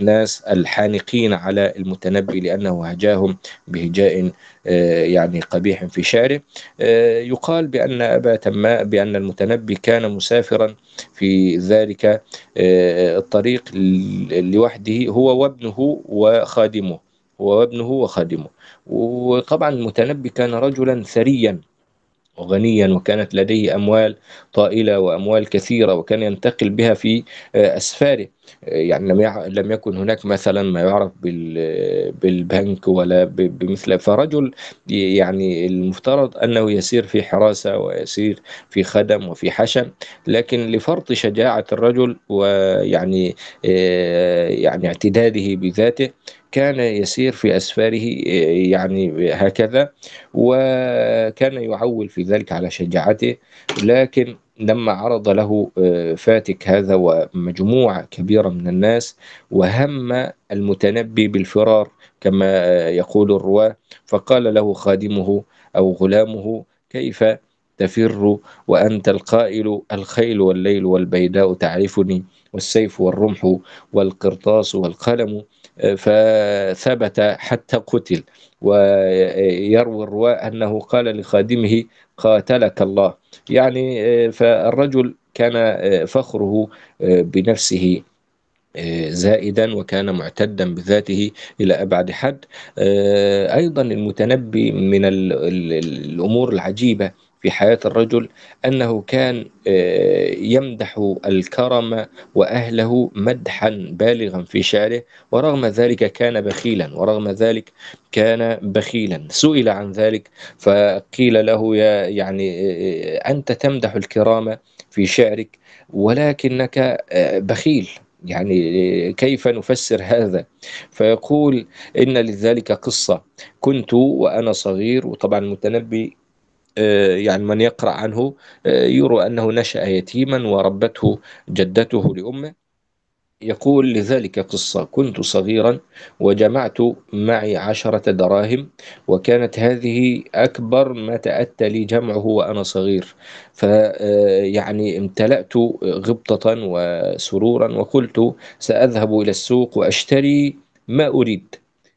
Speaker 1: الناس الحانقين على المتنبي لأنه هجاهم بهجاء آه، يعني قبيح في شعره. آه، يقال بأن أبا تماء بأن المتنبي كان مسافرا في ذلك آه، الطريق لوحده هو وابنه وخادمه هو وابنه وخادمه. وطبعا المتنبي كان رجلا ثريا وغنيا وكانت لديه أموال طائلة وأموال كثيرة وكان ينتقل بها في آه، أسفاره. آه، يعني لم لم يكن هناك مثلا ما يعرف بال- بالبنك ولا بمثل. فرجل يعني المفترض أنه يسير في حراسة ويسير في خدم وفي حشم لكن لفرط شجاعة الرجل ويعني آه، يعني اعتداده بذاته كان يسير في أسفاره آه، يعني هكذا وكان يعول في ذلك على شجاعته لكن لما عرض له آه، فاتك هذا ومجموعة كبيرة من الناس وهم المتنبي بالفرار كما آه، يقول الرواة فقال له خادمه أو غلامه كيف تفر وأنت القائل الخيل والليل والبيداء تعرفني والسيف والرمح والقرطاس والقلم فثبت حتى قتل ويروي الرواة أنه قال لخادمه قاتلك الله. يعني فالرجل كان فخره بنفسه زائدا وكان معتدا بذاته إلى أبعد حد. أيضا المتنبي من ال- ال- الأمور العجيبة في حياة الرجل أنه كان آه، يمدح الكرم وأهله مدحا بالغا في شعره ورغم ذلك كان بخيلا ورغم ذلك كان بخيلا. سئل عن ذلك فقيل له يا يعني آه، أنت تمدح الكرام في شعرك ولكنك آه، بخيل يعني كيف نفسر هذا؟ فيقول إن لذلك قصة كنت وأنا صغير وطبعا المتنبي يعني من يقرأ عنه آه، يروى أنه نشأ يتيما وربته جدته لأمه. يقول لذلك قصة كنت صغيرا وجمعت معي عشرة دراهم وكانت هذه أكبر ما تأتى لي جمعه وأنا صغير. فيعني امتلأت غبطة وسرورا وقلت سأذهب إلى السوق وأشتري ما أريد.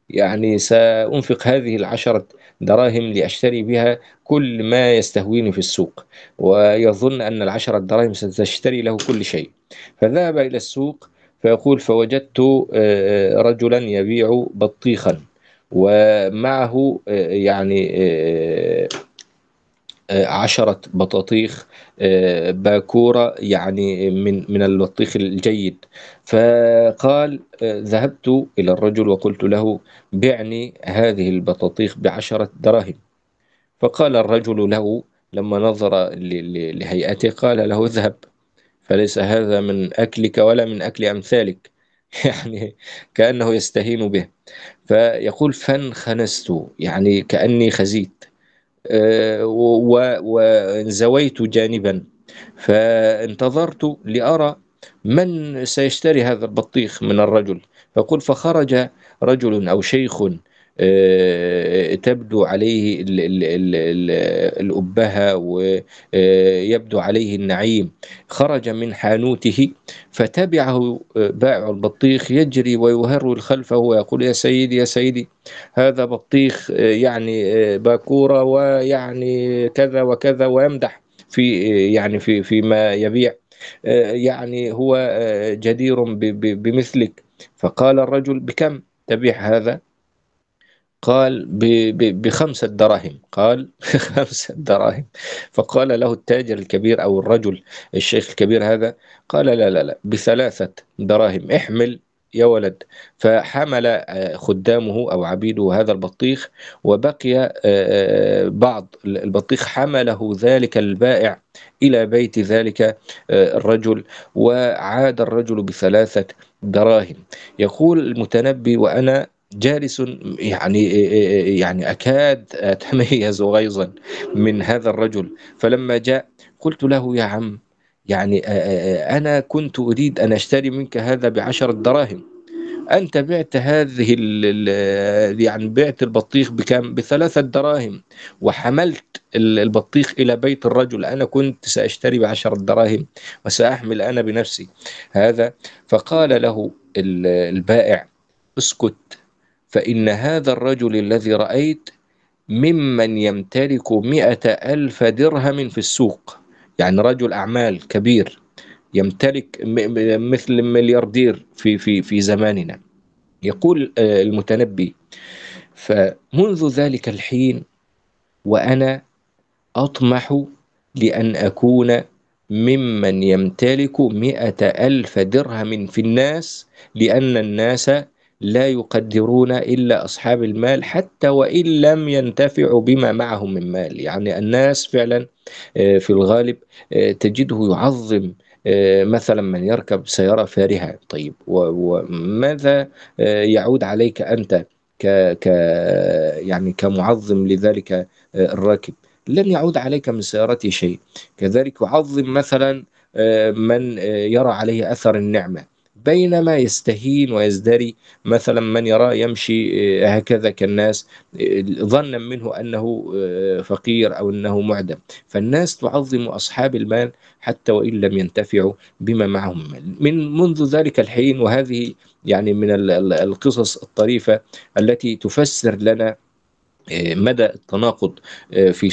Speaker 1: يعني سأنفق هذه العشرة دراهم لأشتري بها كل ما يستهويني في السوق ويظن أن العشرة دراهم ستشتري له كل شيء. فذهب إلى السوق فيقول فوجدت آه، رجلا يبيع بطيخا ومعه آه، يعني آه، آه، عشرة بطاطيخ آه، باكورة يعني من من البطيخ الجيد. فقال آه، ذهبت إلى الرجل وقلت له بعني هذه البطاطيخ بعشرة دراهم. فقال الرجل له لما نظر لهيئته قال له اذهب فليس هذا من أكلك ولا من أكل أمثالك. [laughs] يعني كأنه يستهين به. فيقول فانخنست يعني كأني خزيت آه، وانزويت جانبا فانتظرت لأرى من سيشتري هذا البطيخ من الرجل؟ فقل فخرج رجل أو شيخ آه، تبدو عليه ال- ال- ال- ال- الأبهة ويبدو عليه النعيم. خرج من حانوته فتبعه آه، بائع البطيخ يجري ويهرول خلفه ويقول يا سيدي يا سيدي هذا بطيخ آه، يعني آه، باكورة ويعني كذا وكذا ويمدح في آه، يعني في فيما يبيع. آه، يعني هو آه، جدير بمثلك. فقال الرجل بكم تبيع هذا؟ قال بخمسة دراهم. قال [laughs] خمسة دراهم. فقال له التاجر الكبير أو الرجل الشيخ الكبير هذا قال لا لا لا بثلاثة دراهم احمل يا ولد. فحمل آه، خدامه أو عبيده هذا البطيخ وبقي آه، آه، بعض البطيخ حمله ذلك البائع إلى بيت ذلك الرجل وعاد الرجل بثلاثة دراهم. يقول المتنبي وأنا جالس يعني يعني أكاد أتميز غيظا من هذا الرجل. فلما جاء قلت له يا عم يعني أنا كنت أريد أن أشتري منك هذا بعشرة دراهم. أنت بعت هذه يعني بعت البطيخ بكم؟ بثلاثة دراهم. وحملت ال- البطيخ إلى بيت الرجل. أنا كنت سأشتري بعشرة دراهم وسأحمل أنا بنفسي هذا. فقال له ال- البائع اسكت فإن هذا الرجل الذي رأيت ممن يمتلك مئة ألف درهم في السوق. يعني رجل أعمال كبير يمتلك مثل ملياردير في في في زماننا. يقول آه، المتنبي فمنذ ذلك الحين وأنا أطمح لأن أكون ممن يمتلك مئة ألف درهم في الناس لأن الناس لا يقدرون إلا أصحاب المال حتى وإن لم ينتفعوا بما معهم من مال. يعني الناس فعلا آه، في الغالب آه، تجده يعظم آه، مثلا من يركب سيارة فارهة. طيب وماذا يعود عليك أنت ك ك يعني كمعظم لذلك الراكب؟ لن يعود عليك من سيارته شيء. كذلك يعظم مثلا من يرى عليه أثر النعمة. بينما يستهين ويزدري. مثلا من يراه يمشي آه، هكذا كالناس آه، ظنا منه أنه آه، فقير أو أنه معدم. فالناس تعظم أصحاب المال حتى وإن لم ينتفعوا بما معهم من منذ ذلك الحين وهذه يعني من ال- ال- القصص الطريفة التي تفسر لنا مدى التناقض في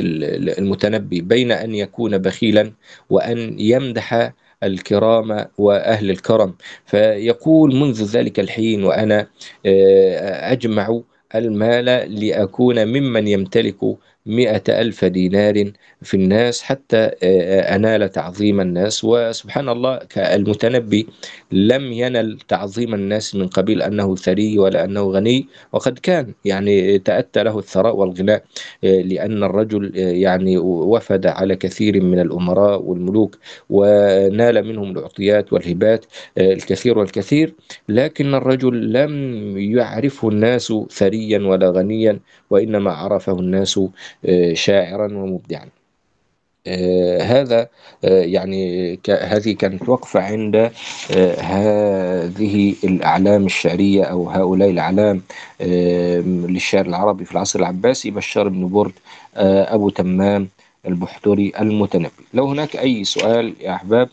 Speaker 1: ال- المتنبي. بين أن يكون بخيلا وأن يمدح الكرام وأهل الكرم. فيقول منذ ذلك الحين وأنا آه، أجمع المال لأكون ممن يمتلك مئة ألف دينار في الناس حتى آه، أنال تعظيم الناس. وسبحان الله كالمتنبي لم ينل تعظيم الناس من قبيل أنه ثري ولا أنه غني. وقد كان يعني تأتى له الثراء والغناء آه، لأن الرجل آه، يعني وفد على كثير من الأمراء والملوك ونال منهم العطيات والهبات آه، الكثير والكثير. لكن الرجل لم يعرفه الناس ثريا ولا غنيا وإنما عرفه الناس آه، شاعرا ومبدعا. آه، هذا آه، يعني هذه كانت وقفة عند آه، هذه الأعلام الشعرية أو هؤلاء الأعلام آه، للشعر العربي في العصر العباسي بشار بن برد آه، أبو تمام البحتري المتنبي. لو هناك أي سؤال يا أحباب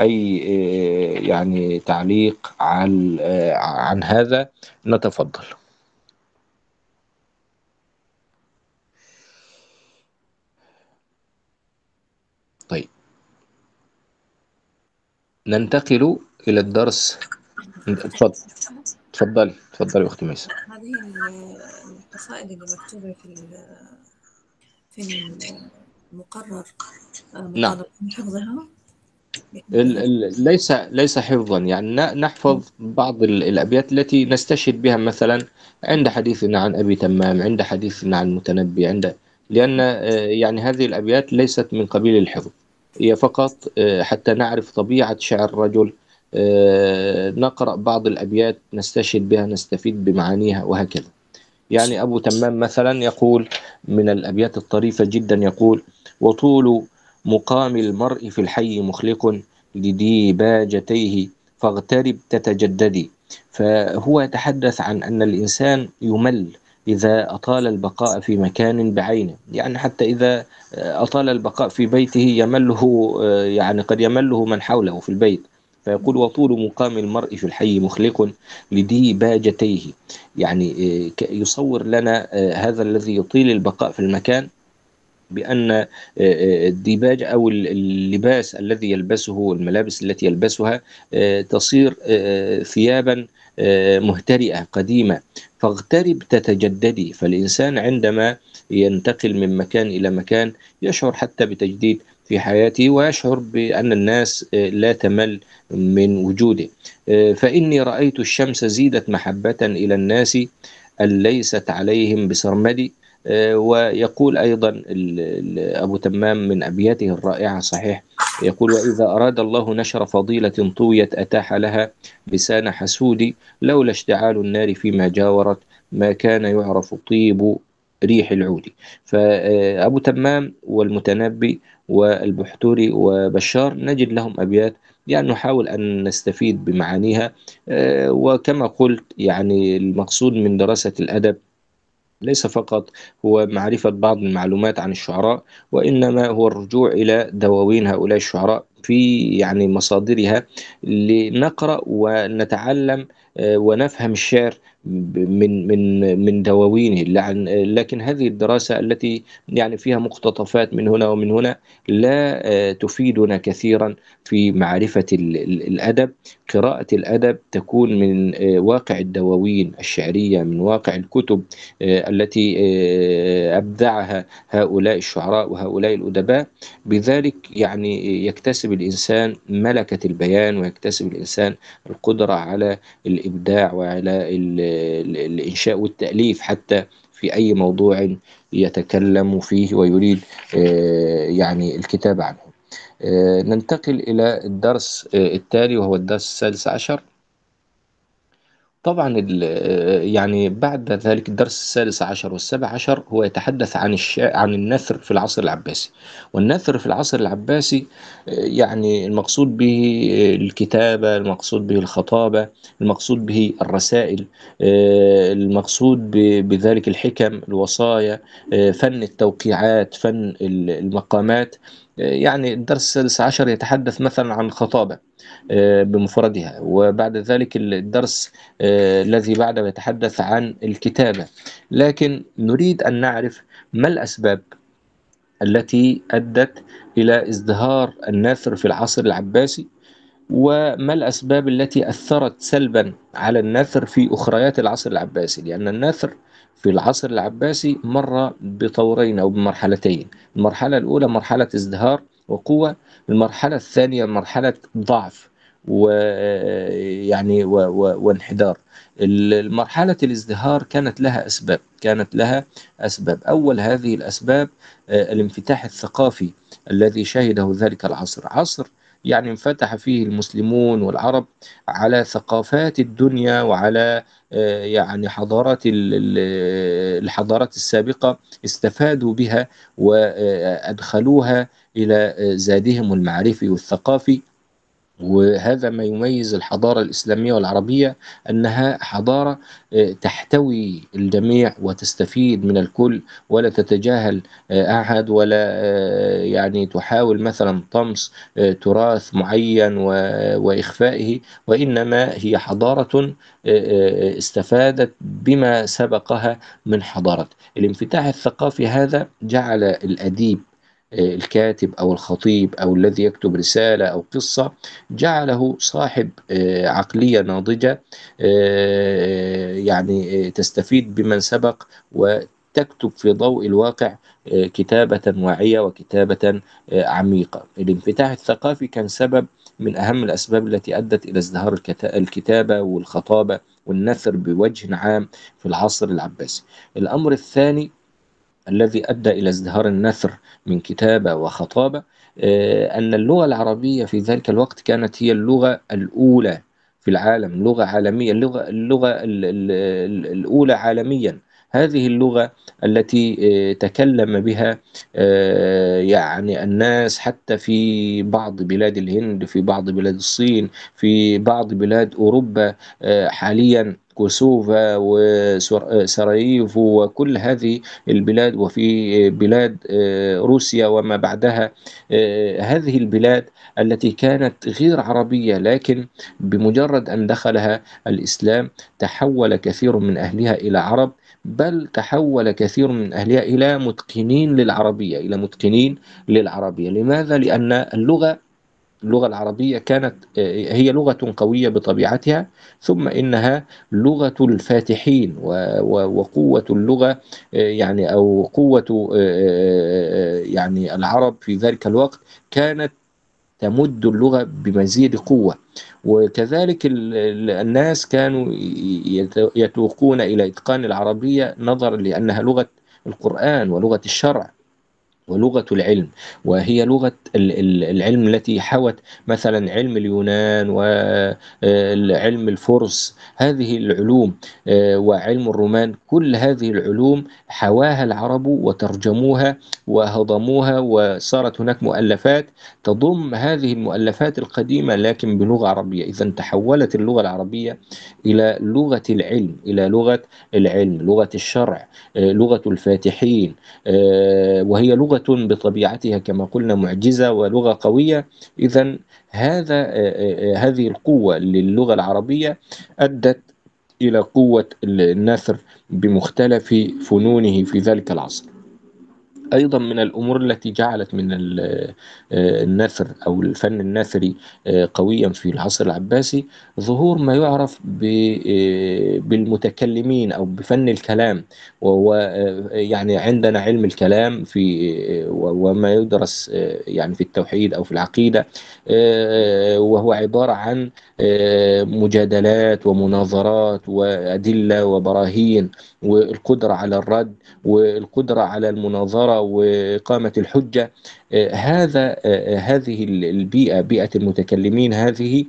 Speaker 1: أي آه، يعني تعليق آه، عن هذا نتفضل. ننتقل إلى الدرس. تفضل. تفضلي. تفضلي أختي ميسة
Speaker 2: هذه ال- القصائد اللي مكتوبة في في المقرر آه،
Speaker 1: نعم.
Speaker 2: حفظها؟
Speaker 1: ال- ال- ليس ليس حفظا. يعني ن- نحفظ بعض ال- الأبيات التي نستشهد بها مثلا عند حديثنا عن أبي تمام عند حديثنا عن المتنبي عند لأن آه، يعني هذه الأبيات ليست من قبيل الحفظ. هي فقط آه، حتى نعرف طبيعة شعر الرجل آه، نقرأ بعض الأبيات نستشهد بها نستفيد بمعانيها وهكذا. يعني أبو تمام مثلا يقول من الأبيات الطريفة جدا يقول وطول مقام المرء في الحي مخلق لديباجتيه فاغترب تتجددي فهو يتحدث عن أن الإنسان يمل إذا أطال البقاء في مكان بعينه. يعني حتى إذا أطال البقاء في بيته يمله يعني قد يمله من حوله في البيت. فيقول وطول مقام المرء في الحي مخلق لديباجتيه يعني ك- يصور لنا هذا الذي يطيل البقاء في المكان بأن الديباج أو اللباس الذي يلبسه الملابس التي يلبسها تصير ثيابا مهترئة قديمة. فاغترب تتجددي. فالإنسان عندما ينتقل من مكان إلى مكان يشعر حتى بتجديد في حياته ويشعر بأن الناس لا تمل من وجوده. فإني رأيت الشمس زيدت محبة إلى الناس أن ليست عليهم بسرمدي. ويقول أيضا أبو تمام من أبياته الرائعة صحيح. يقول وإذا أراد الله نشر فضيلة طويت أتاح لها لسان حسود لولا اشتعال النار فيما جاورت ما كان يعرف طيب ريح العود. فأبو تمام والمتنبي والبحتوري وبشار نجد لهم أبيات يعني نحاول أن نستفيد بمعانيها. آه، وكما قلت يعني المقصود من دراسة الأدب ليس فقط هو معرفة بعض المعلومات عن الشعراء وإنما هو الرجوع إلى دواوين هؤلاء الشعراء في يعني مصادرها لنقرأ ونتعلم آه، ونفهم الشعر من من من دواوينه. لكن هذه الدراسة التي يعني فيها مقتطفات من هنا ومن هنا لا آه، تفيدنا كثيرا في معرفة ال- ال- الأدب قراءة الأدب تكون من آه، واقع الدواوين الشعرية من واقع الكتب آه، التي آه، أبدعها هؤلاء الشعراء وهؤلاء الأدباء. بذلك يعني يكتسب الإنسان ملكة البيان ويكتسب الإنسان القدرة على الإبداع وعلى ال- ال- الإنشاء والتأليف حتى في أي موضوع يتكلم فيه ويريد يعني الكتاب عنه. ننتقل إلى الدرس آه، التالي وهو الدرس السادس عشر. طبعا آه، يعني بعد ذلك الدرس السادس عشر والسابع عشر هو يتحدث عن الشع... عن النثر في العصر العباسي. والنثر في العصر العباسي آه، يعني المقصود به آه، الكتابة المقصود به الخطابة المقصود به الرسائل آه، المقصود بذلك الحكم الوصايا آه، فن التوقيعات فن ال- المقامات. آه، يعني الدرس السادس عشر يتحدث مثلا عن الخطابة آه، بمفردها. وبعد ذلك الدرس آه، الذي بعده يتحدث عن الكتابة. لكن نريد أن نعرف ما الأسباب التي أدت إلى ازدهار النثر في العصر العباسي وما الأسباب التي أثرت سلبا على النثر في أخريات العصر العباسي؟ لأن النثر في العصر العباسي مر بطورين أو بمرحلتين. المرحلة الأولى مرحلة ازدهار وقوة المرحلة الثانية مرحلة ضعف ويعني. وانحدار. المرحلة الازدهار كانت لها أسباب كانت لها أسباب. أول هذه الأسباب آه، الانفتاح الثقافي الذي شهده ذلك العصر. عصر يعني انفتح فيه المسلمون والعرب على ثقافات الدنيا وعلى آه، يعني حضارات ال- ال- الحضارات السابقة استفادوا بها وأدخلوها إلى زادهم المعرفي والثقافي وهذا ما يميز الحضارة الإسلامية والعربية أنها حضارة آه، تحتوي الجميع وتستفيد من الكل ولا تتجاهل آه، أحد ولا آه، يعني تحاول مثلا طمس تراث معين وإخفائه وإنما هي حضارة استفادت بما سبقها من حضارة. الانفتاح الثقافي هذا جعل الأديب الكاتب أو الخطيب أو الذي يكتب رسالة أو قصة جعله صاحب آه، عقلية ناضجة آه، يعني آه، تستفيد بمن سبق وتكتب في ضوء الواقع كتابة واعية وكتابة عميقة. الانفتاح الثقافي كان سبب من أهم الأسباب التي أدت إلى ازدهار الكتا- الكتابة والخطابة والنثر بوجه عام في العصر العباسي. الأمر الثاني الذي أدى إلى ازدهار النثر من كتابة وخطابة آه، أن اللغة العربية في ذلك الوقت كانت هي اللغة الأولى في العالم لغة عالمية اللغة, اللغة ال- ال- ال- الأولى عالميا. هذه اللغة التي آه، تكلم بها آه، يعني الناس حتى في بعض بلاد الهند في بعض بلاد الصين في بعض بلاد أوروبا حاليا. كوسوفا وسراييفو وكل هذه البلاد وفي بلاد آه، روسيا وما بعدها آه، هذه البلاد التي كانت غير عربية لكن بمجرد أن دخلها الإسلام تحول كثير من أهلها إلى عرب بل تحول كثير من أهلها إلى متقنين للعربية إلى متقنين للعربية لماذا؟ لأن اللغة اللغة العربية كانت آه، هي لغة قوية بطبيعتها ثم إنها لغة الفاتحين وقوة اللغة آه، يعني أو قوة آه، يعني العرب في ذلك الوقت كانت تمد اللغة بمزيد قوة. وكذلك ال- ال- الناس كانوا يت- يتوقون إلى إتقان العربية نظرا لأنها لغة القرآن ولغة الشرع. ولغة العلم وهي لغة ال- ال- العلم التي حوت مثلا علم اليونان وعلم الفرس هذه العلوم آه، وعلم الرومان كل هذه العلوم حواها العرب وترجموها وهضموها وصارت هناك مؤلفات تضم هذه المؤلفات القديمة لكن بلغة عربية. إذا تحولت اللغة العربية إلى لغة العلم إلى لغة العلم لغة الشرع آه، لغة الفاتحين آه، وهي لغة بطبيعتها كما قلنا معجزة ولغة قوية. إذا هذا آه، آه، آه، هذه القوة للغة العربية أدت إلى قوة النثر بمختلف فنونه في ذلك العصر. أيضا من الأمور التي جعلت من آه، النثر أو الفن النثري آه، قويا في العصر العباسي ظهور ما يعرف آه، بالمتكلمين أو بفن الكلام وهو يعني عندنا علم الكلام في وما يدرس يعني في التوحيد أو في العقيدة وهو عبارة عن مجادلات ومناظرات وأدلة وبراهين. والقدرة على الرد والقدرة على المناظرة وإقامة الحجة. هذا آه، هذه البيئة بيئة المتكلمين هذه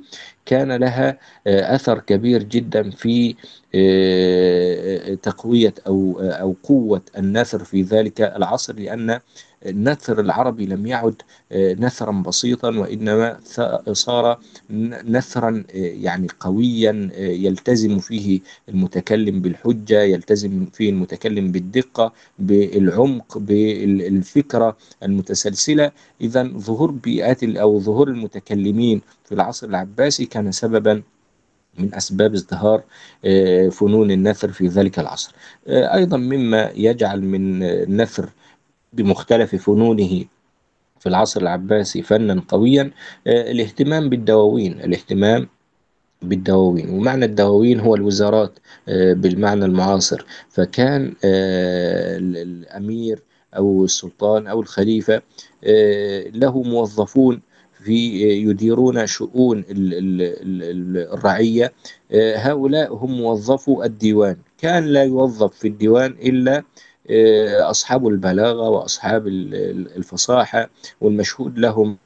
Speaker 1: كان لها آه، أثر كبير جدا في آه، تقوية أو أو قوة النثر في ذلك العصر لأن النثر العربي لم يعد آه، نثرا بسيطا وإنما ث- صار نثرا آه، يعني قويا آه، يلتزم فيه المتكلم بالحجة يلتزم فيه المتكلم بالدقة بالعمق بالفكرة المتسلسلة إذا ظهور بيئات أو ظهور المتكلمين في العصر العباسي كان سببا من أسباب ازدهار آه، فنون النثر في ذلك العصر. آه، أيضا مما يجعل من النثر بمختلف فنونه في العصر العباسي فنا قويا آه، الاهتمام بالدواوين الاهتمام بالدواوين. ومعنى الدواوين هو الوزارات بالمعنى المعاصر. فكان ال- الأمير أو السلطان أو الخليفة له موظفون في يديرون شؤون ال- ال- ال- ال- الرعية. آه، هؤلاء هم موظفو الديوان. كان لا يوظف في الديوان إلا آه، أصحاب البلاغة وأصحاب ال- ال- الفصاحة والمشهود لهم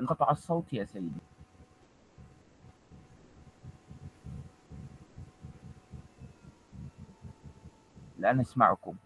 Speaker 4: انقطع الصوت يا سيدي. لا نسمعكم.